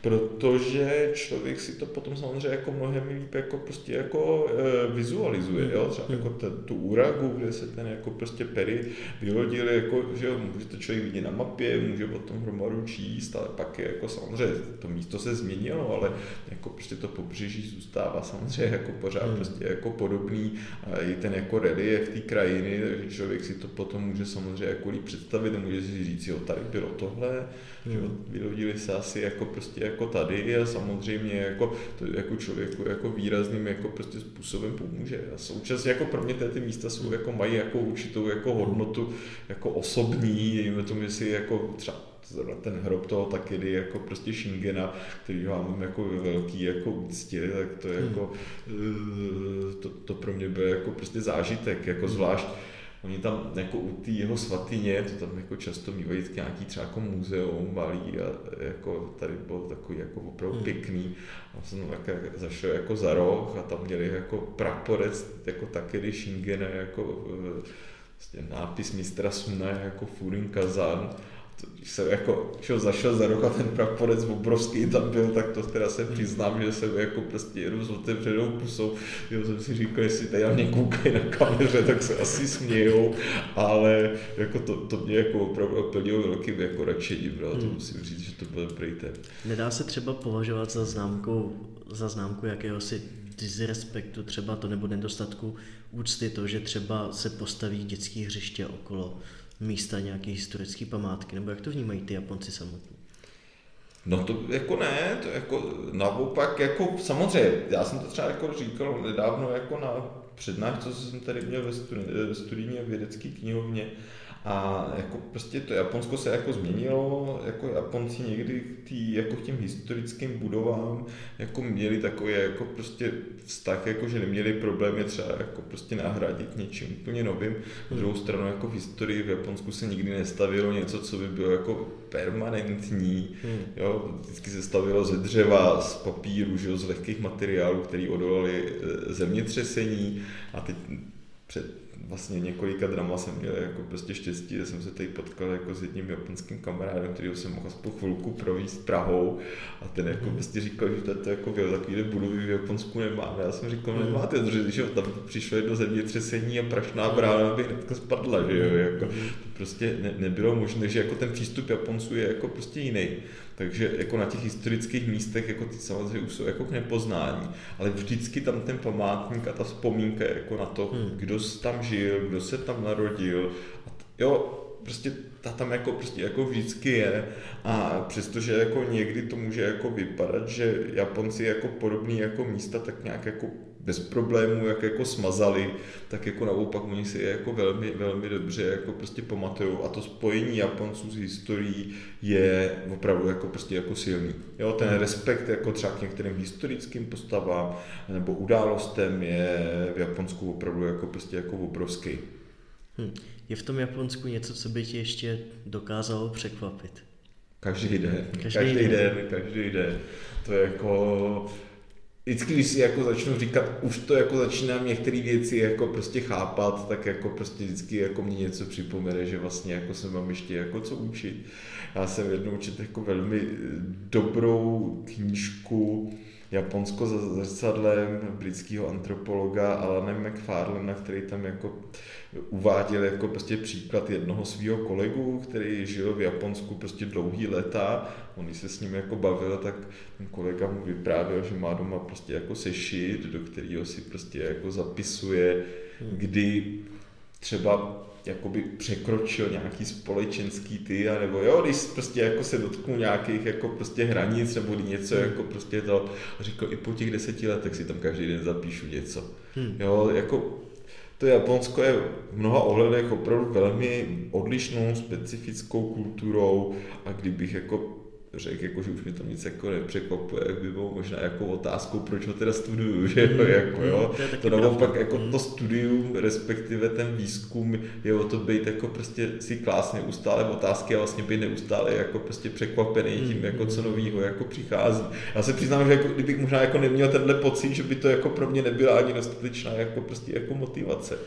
protože člověk si to potom samozřejmě jako mnohem líp jako prostě jako e, vizualizuje, jo? třeba jako ten, tu úragu, kde se ten jako prostě pery vylodil, jako, že jo, může to člověk vidět na mapě, může o tom hromadu číst, ale pak je jako samozřejmě, to místo se změnilo, ale jako prostě to pobřeží zůstává samozřejmě jako pořád hmm. prostě jako podobný a i ten jako relief té krajiny, takže člověk si to potom může samozřejmě jako líp představit a může si říct, jo, tady bylo tohle, že vylodili se asi jako prostě jako tady a samozřejmě jako to jako člověku jako výrazným jako prostě způsobem pomůže. A současně jako pro mě ty místa jsou jako mají jako určitou jako hodnotu jako osobní, dejme tomu, že si jako třeba ten hrob toho taky jako prostě Shingena, který ho mám jako velký jako úctě, tak to je jako, hmm. to, to, pro mě byl jako prostě zážitek, jako zvlášť Oni tam jako u té jeho svatyně, to tam jako často mývají nějaký třeba jako muzeum malý a jako tady bylo takový jako opravdu hmm. pěkný. A jsem tak zašel jako za roh a tam měli jako praporec jako Takedy Shingene jako vlastně nápis mistra Suna jako Furin Kazan jsem jako šel, zašel za rok a ten praporec obrovský tam byl, tak to teda se přiznám, že jsem jako prostě jenom s otevřenou pusou, jo, jsem si říkal, jestli tady na mě koukají na kameře, tak se asi smějou, ale jako to, to mě jako opravdu plnilo velkým jako radšením, no, to hmm. musím říct, že to byl ten. Nedá se třeba považovat za známku, za známku jakéhosi disrespektu třeba to nebo nedostatku úcty to, že třeba se postaví dětský hřiště okolo místa nějaké historické památky, nebo jak to vnímají ty Japonci samotní? No to jako ne, to jako naopak, jako samozřejmě, já jsem to třeba jako říkal nedávno jako na přednášce, co jsem tady měl ve, studi- studijně vědecké knihovně, a jako prostě to Japonsko se jako změnilo, jako Japonci někdy tý, jako k těm historickým budovám jako měli takový jako prostě vztah, jako že neměli problémy třeba jako prostě nahradit něčím úplně novým. Na druhou stranu jako v historii v Japonsku se nikdy nestavilo něco, co by bylo jako permanentní. Hmm. Jo, vždycky se stavilo ze dřeva, z papíru, že jo, z lehkých materiálů, které odolaly e, zemětřesení a teď před vlastně několika drama jsem měl jako prostě štěstí, že jsem se tady potkal jako s jedním japonským kamarádem, který jsem mohl aspoň chvilku províst Prahou a ten jako mm. prostě říkal, že to, to jako takové budovy v Japonsku nemáme. Já jsem říkal, mm. nemáte, protože když tam přišlo jedno zemětřesení a prašná brána by hned spadla, že jo, jako, to prostě ne, nebylo možné, že jako ten přístup Japonců je jako prostě jiný. Takže jako na těch historických místech jako ty samozřejmě už jsou jako k nepoznání, ale vždycky tam ten památník a ta vzpomínka jako na to, hmm. kdo tam žil, kdo se tam narodil. A t- jo, prostě ta tam jako, prostě jako vždycky je a přestože jako někdy to může jako vypadat, že Japonci jako podobný jako místa tak nějak jako bez problémů, jak jako smazali, tak jako naopak oni si je jako velmi, velmi dobře jako prostě pamatují a to spojení Japonců s historií je opravdu jako prostě jako silný. Jo, ten hmm. respekt jako třeba k některým historickým postavám nebo událostem je v Japonsku opravdu jako prostě jako obrovský. Hmm. Je v tom Japonsku něco, co by tě ještě dokázalo překvapit? Každý den, každý, každý den. den, každý den. To je jako, vždycky, když si jako začnu říkat, už to jako začínám některé věci jako prostě chápat, tak jako prostě vždycky jako mě něco připomene, že vlastně jako se mám ještě jako co učit. Já jsem jednou učit jako velmi dobrou knížku, Japonsko za zrcadlem britského antropologa Alana McFarlana, který tam jako uváděl jako prostě příklad jednoho svého kolegu, který žil v Japonsku prostě dlouhý leta. On se s ním jako bavil, tak ten kolega mu vyprávěl, že má doma prostě jako sešit, do kterého si prostě jako zapisuje, hmm. kdy třeba jakoby překročil nějaký společenský ty, a nebo jo, když prostě jako se dotknu nějakých jako prostě hranic nebo něco hmm. jako prostě to, říkal i po těch deseti letech si tam každý den zapíšu něco. Hmm. Jo, jako to Japonsko je v mnoha ohledech opravdu velmi odlišnou, specifickou kulturou a kdybych jako řekl, jako, že už mi tam nic jako nepřekvapuje, jak by bylo možná jako otázkou, proč ho teda studuju, že jo, mm, jako, jo. To, to naopak jako to studium, respektive ten výzkum je o to být jako prostě si klás neustále otázky a vlastně být neustále jako prostě překvapený tím, mm, jako co novýho jako přichází. Já se přiznám, že jako, kdybych možná jako neměl tenhle pocit, že by to jako pro mě nebyla ani dostatečná jako prostě jako motivace.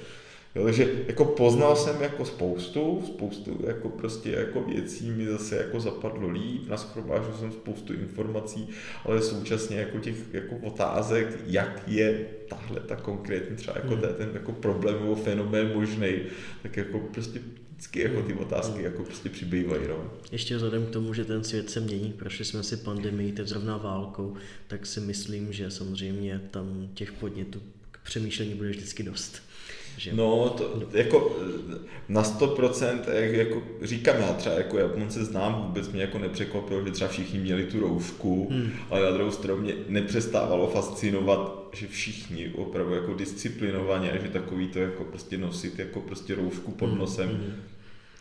Jo, takže jako poznal jsem jako spoustu, spoustu jako prostě jako věcí mi zase jako zapadlo líp, naschromážil jsem spoustu informací, ale současně jako těch jako otázek, jak je tahle ta konkrétní třeba jako hmm. ten jako problém nebo fenomén možný, tak jako prostě vždycky jako ty otázky hmm. jako prostě přibývají. No. Ještě vzhledem k tomu, že ten svět se mění, prošli jsme si pandemii, teď zrovna válkou, tak si myslím, že samozřejmě tam těch podnětů k přemýšlení bude vždycky dost. Že? No, to jako na 100%, jak jako říkám já třeba jako Japonce znám, vůbec mě jako nepřekvapilo, že třeba všichni měli tu roušku, hmm. ale na druhou stranu mě nepřestávalo fascinovat, že všichni opravdu jako disciplinovaně, že takový to jako prostě nosit jako prostě roušku pod hmm, nosem, hmm.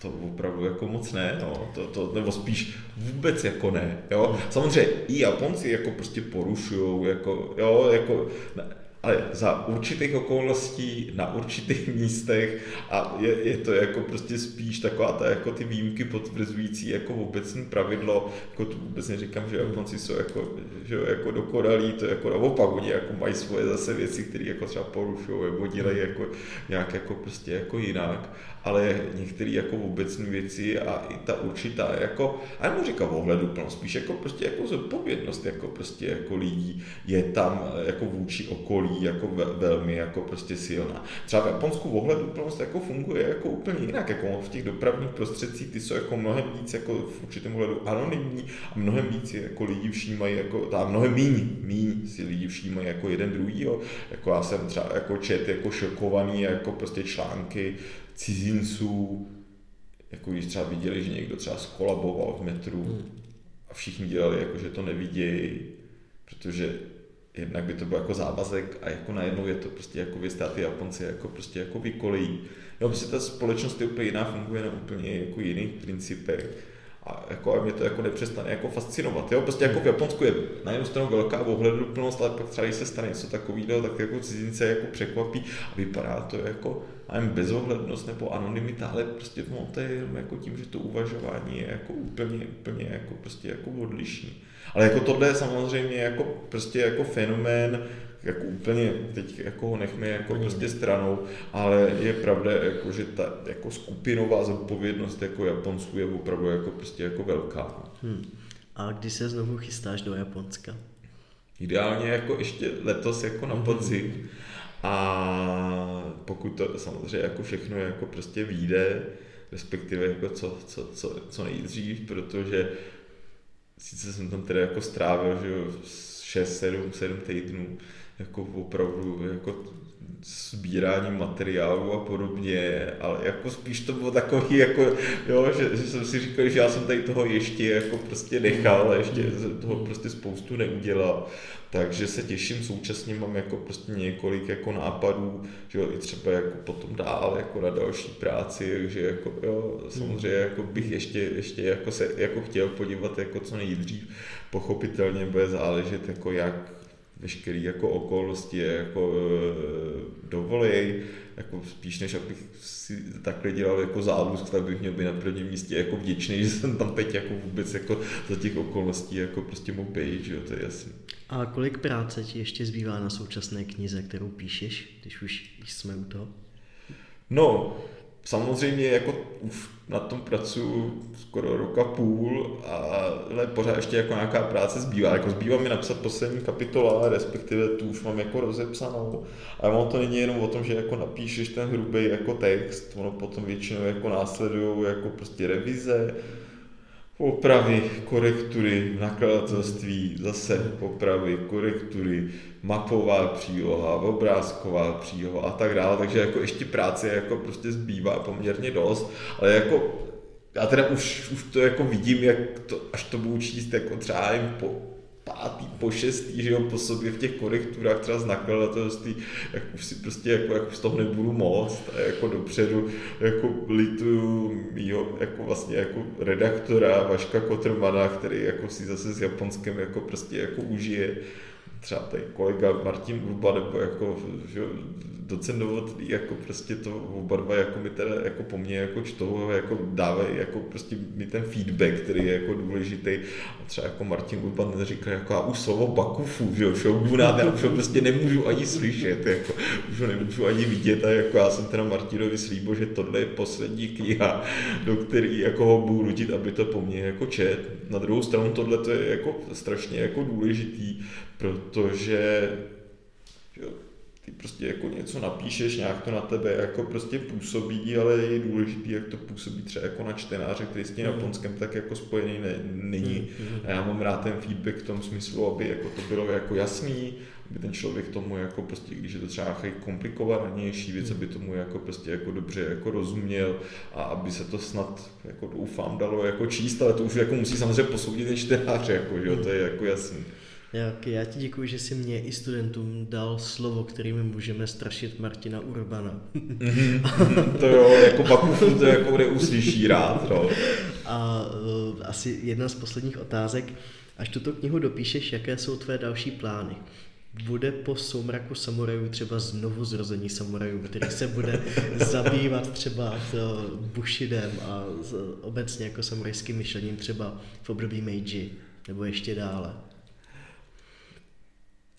to opravdu jako moc ne, no, to, to, nebo spíš vůbec jako ne, jo. Hmm. Samozřejmě i Japonci jako prostě porušují, jako, jo, jako, ne, ale za určitých okolností, na určitých místech a je, je to jako prostě spíš taková ta jako ty výjimky potvrzující jako obecné pravidlo, jako tu vůbec neříkám, že Japonci jsou jako, že jako dokonalí, to jako naopak, oni jako mají svoje zase věci, které jako třeba porušují nebo dělají jako nějak jako prostě jako jinak, ale některé jako obecné věci a i ta určitá jako, a nemůžu říkat ohleduplnost, spíš jako prostě jako zodpovědnost jako prostě jako lidí je tam jako vůči okolí jako ve, velmi jako prostě silná. Třeba v Japonsku ohleduplnost jako funguje jako úplně jinak, jako v těch dopravních prostředcích ty jsou jako mnohem víc jako v určitém ohledu anonymní a mnohem víc jako lidi všímají jako, tá, mnohem míň, míň si lidi všímají jako jeden druhýho, jako já jsem třeba jako čet jako šokovaný jako prostě články cizinců, jako když třeba viděli, že někdo třeba skolaboval v metru hmm. a všichni dělali jako, že to nevidějí, protože jednak by to byl jako závazek a jako najednou je to prostě jako věc, ty Japonci jako prostě jako vykolejí. Jo, prostě ta společnost je úplně jiná, funguje na úplně jako jiných principech a jako a mě to jako nepřestane jako fascinovat. Jo? Prostě jako v Japonsku je na jednu stranu velká ohleduplnost, ale pak třeba když se stane něco takového, tak jako cizince jako překvapí a vypadá to jako nevím, bezohlednost nebo anonymita, ale prostě no, to je jenom jako tím, že to uvažování je jako úplně, úplně jako prostě jako odlišný. Ale jako tohle je samozřejmě jako prostě jako fenomén, jako úplně teď jako ho nechme jako prostě stranou, ale je pravda, jako, že ta jako skupinová zodpovědnost jako Japonců je opravdu jako prostě jako velká. Hmm. A kdy se znovu chystáš do Japonska? Ideálně jako ještě letos jako na podzim. A pokud to samozřejmě jako všechno jako prostě vyjde, respektive jako co, co, co, co nejdřív, protože sice jsem tam teda jako strávil, že 6, 7, 7 týdnů, jako opravdu jako sbíráním materiálu a podobně, ale jako spíš to bylo takový, jako, jo, že, že, jsem si říkal, že já jsem tady toho ještě jako prostě nechal, ještě toho prostě spoustu neudělal, takže se těším, současně mám jako prostě několik jako nápadů, že jo, i třeba jako potom dál jako na další práci, takže jako jo, samozřejmě jako bych ještě, ještě jako se jako chtěl podívat jako co nejdřív, pochopitelně bude záležet jako jak veškeré jako okolnosti jako e, dovolej, jako spíš než abych si takhle dělal jako zálusk, tak bych měl být na prvním místě jako vděčný, že jsem tam teď jako vůbec jako za těch okolností jako prostě mohl být, že jo, to je jasný. A kolik práce ti ještě zbývá na současné knize, kterou píšeš, když už jsme u toho? No, samozřejmě jako už na tom pracuji skoro roka půl, ale pořád ještě jako nějaká práce zbývá. Jako zbývá mi napsat poslední kapitola, respektive tu už mám jako rozepsanou. A ono to není jenom o tom, že jako napíšeš ten hrubý jako text, ono potom většinou jako následují jako prostě revize, opravy, korektury nakladatelství, zase opravy, korektury, mapová příloha, obrázková příloha a tak dále, takže jako ještě práce jako prostě zbývá poměrně dost, ale jako já teda už, už to jako vidím, jak to, až to budu číst jako třeba jim po pátý, po šestý, že jo, po sobě v těch korekturách třeba z nakladatelství, jak už si prostě jako, jako z toho nebudu moc a jako dopředu jako lituju mýho jako vlastně jako redaktora Vaška Kotrmana, který jako si zase s Japonskem jako prostě jako užije třeba tady kolega Martin Urba nebo jako že, docent jako prostě to oba dva jako mi teda jako po mně jako čtou, jako dávají jako prostě mi ten feedback, který je jako důležitý. A třeba jako Martin Urban říká, jako já už slovo bakufu, že jo, shogunát, já už ho prostě nemůžu ani slyšet, jako, už ho nemůžu ani vidět a jako já jsem teda Martinovi slíbil, že tohle je poslední kniha, do který jako ho budu nutit, aby to po mně jako čet. Na druhou stranu tohle to je jako strašně jako důležitý, protože jo, ty prostě jako něco napíšeš, nějak to na tebe jako prostě působí, ale je důležitý, jak to působí třeba jako na čtenáře, který s tím mm. Japonskem tak jako spojený ne, není. Mm. A já mám rád ten feedback v tom smyslu, aby jako to bylo jako jasný, aby ten člověk tomu jako prostě, když je to třeba komplikovanější věc, aby tomu jako prostě jako dobře jako rozuměl a aby se to snad jako doufám dalo jako číst, ale to už jako musí samozřejmě posoudit ten čtenář, jako, že jo, to je jako jasný. Jak, já ti děkuji, že jsi mě i studentům dal slovo, kterým můžeme strašit Martina Urbana. Mm-hmm, to jo, jako Bakufu to jako neuslyší rád. No. A uh, asi jedna z posledních otázek. Až tuto knihu dopíšeš, jaké jsou tvé další plány? bude po soumraku samurajů třeba znovu zrození samurajů, který se bude zabývat třeba Bushidem a obecně jako samurajským myšlením třeba v období Meiji nebo ještě dále?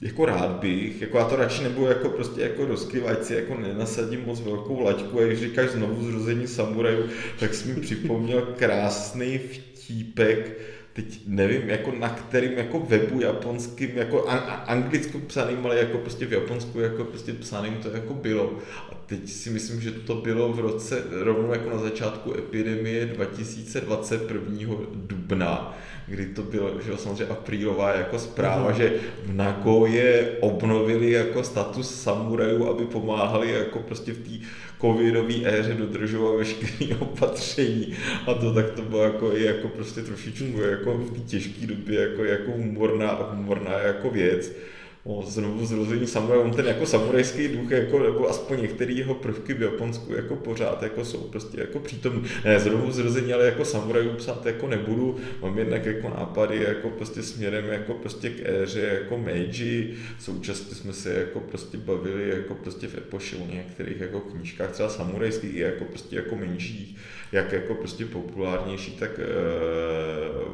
Jako rád bych, jako já to radši nebudu jako prostě jako si jako nenasadím moc velkou laťku a když říkáš znovu zrození samurajů, tak jsi mi připomněl krásný vtípek, teď nevím, jako na kterým jako webu japonským, jako anglicko psaným, ale jako prostě v Japonsku jako prostě psaným to jako bylo. A teď si myslím, že to bylo v roce, rovnou jako na začátku epidemie 2021. dubna, kdy to bylo, že samozřejmě aprílová jako zpráva, mm. že v Nagoje obnovili jako status samurajů, aby pomáhali jako prostě v té covidové éře dodržovat veškeré opatření a to tak to bylo jako i jako prostě trošičku jako v té těžké době jako, jako humorná, humorná jako věc o znovu zrození samuraje, on ten jako samurajský duch, jako, nebo aspoň některé jeho prvky v Japonsku jako pořád jako jsou prostě jako přítomní. Ne, znovu zrození, ale jako samurajů psát jako nebudu, mám jednak jako nápady jako prostě směrem jako prostě k éře jako Meiji, současně jsme se jako prostě bavili jako prostě v epoše o některých jako knížkách, třeba samurajských i jako prostě jako menších, jak jako prostě populárnější, tak e,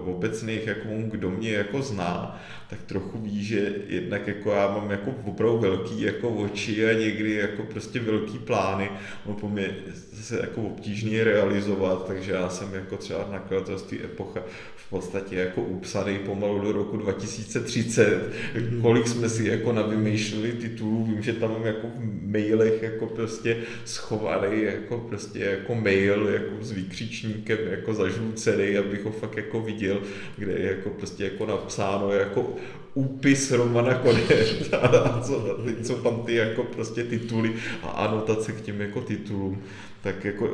obecných, jako kdo mě jako zná, tak trochu ví, že jednak jako já mám jako opravdu velký jako oči a někdy jako prostě velký plány, no po mě se jako obtížně realizovat, takže já jsem jako třeba nakladatelství Epocha v podstatě jako upsaný pomalu do roku 2030, mhm. kolik jsme si jako navymýšleli titulů, vím, že tam mám jako v mailech jako prostě schovaný jako prostě jako mail jako s výkřičníkem jako zažlucený, abych ho fakt jako viděl, kde je jako prostě jako napsáno jako úpis Romana Konet a co, co tam ty jako prostě tituly a anotace k těm jako titulům, tak jako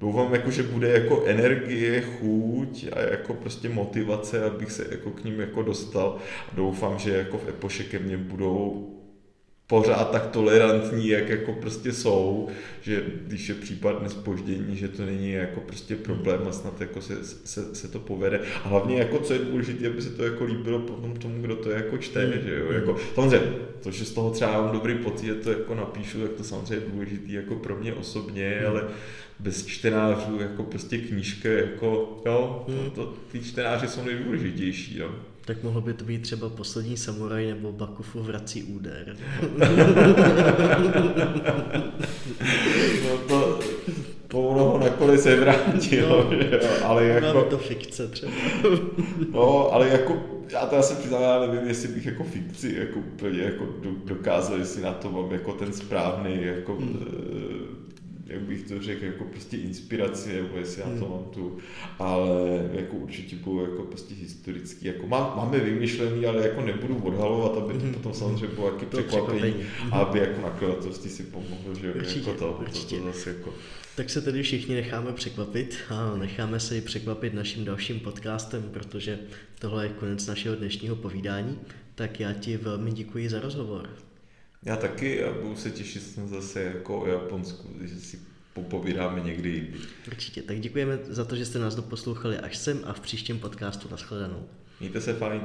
doufám, jako, že bude jako energie, chuť a jako prostě motivace, abych se jako k ním jako dostal. Doufám, že jako v Epoše ke mně budou pořád tak tolerantní, jak jako prostě jsou, že když je případné spoždění, že to není jako prostě problém a snad jako se, se, se to povede. A hlavně jako co je důležité, aby se to jako líbilo potom tomu, kdo to jako čte, mm. že jo, jako, samozřejmě, to, že z toho třeba mám dobrý pocit, to jako napíšu, tak to samozřejmě je důležité jako pro mě osobně, mm. ale bez čtenářů jako prostě knížka, jako jo, to, mm. to, ty čtenáři jsou nejdůležitější, jo. Tak mohlo by to být třeba poslední samuraj nebo Bakufu vrací úder. no to, to ono ho nakonec se vrátil, no, ale jako... to fikce třeba. no, ale jako, já to asi přiznám, já nevím, jestli bych jako fikci jako úplně jako dokázal, jestli na to mám jako ten správný jako hmm jak bych to řekl, jako prostě inspiraci, nebo jestli já to hmm. mám tu, ale jako určitě budou jako prostě historický, jako má, máme vymyšlený, ale jako nebudu odhalovat, aby to hmm. potom samozřejmě bylo jaký překvapení, a aby jako nakladatelství si pomohlo, že určitě, jako to, určitě. To, to zase jako... Tak se tedy všichni necháme překvapit a necháme se i překvapit naším dalším podcastem, protože tohle je konec našeho dnešního povídání. Tak já ti velmi děkuji za rozhovor. Já taky a budu se těšit zase jako o Japonsku, že si popovídáme někdy jindy. Určitě, tak děkujeme za to, že jste nás doposlouchali až sem a v příštím podcastu. Naschledanou. Mějte se fajn.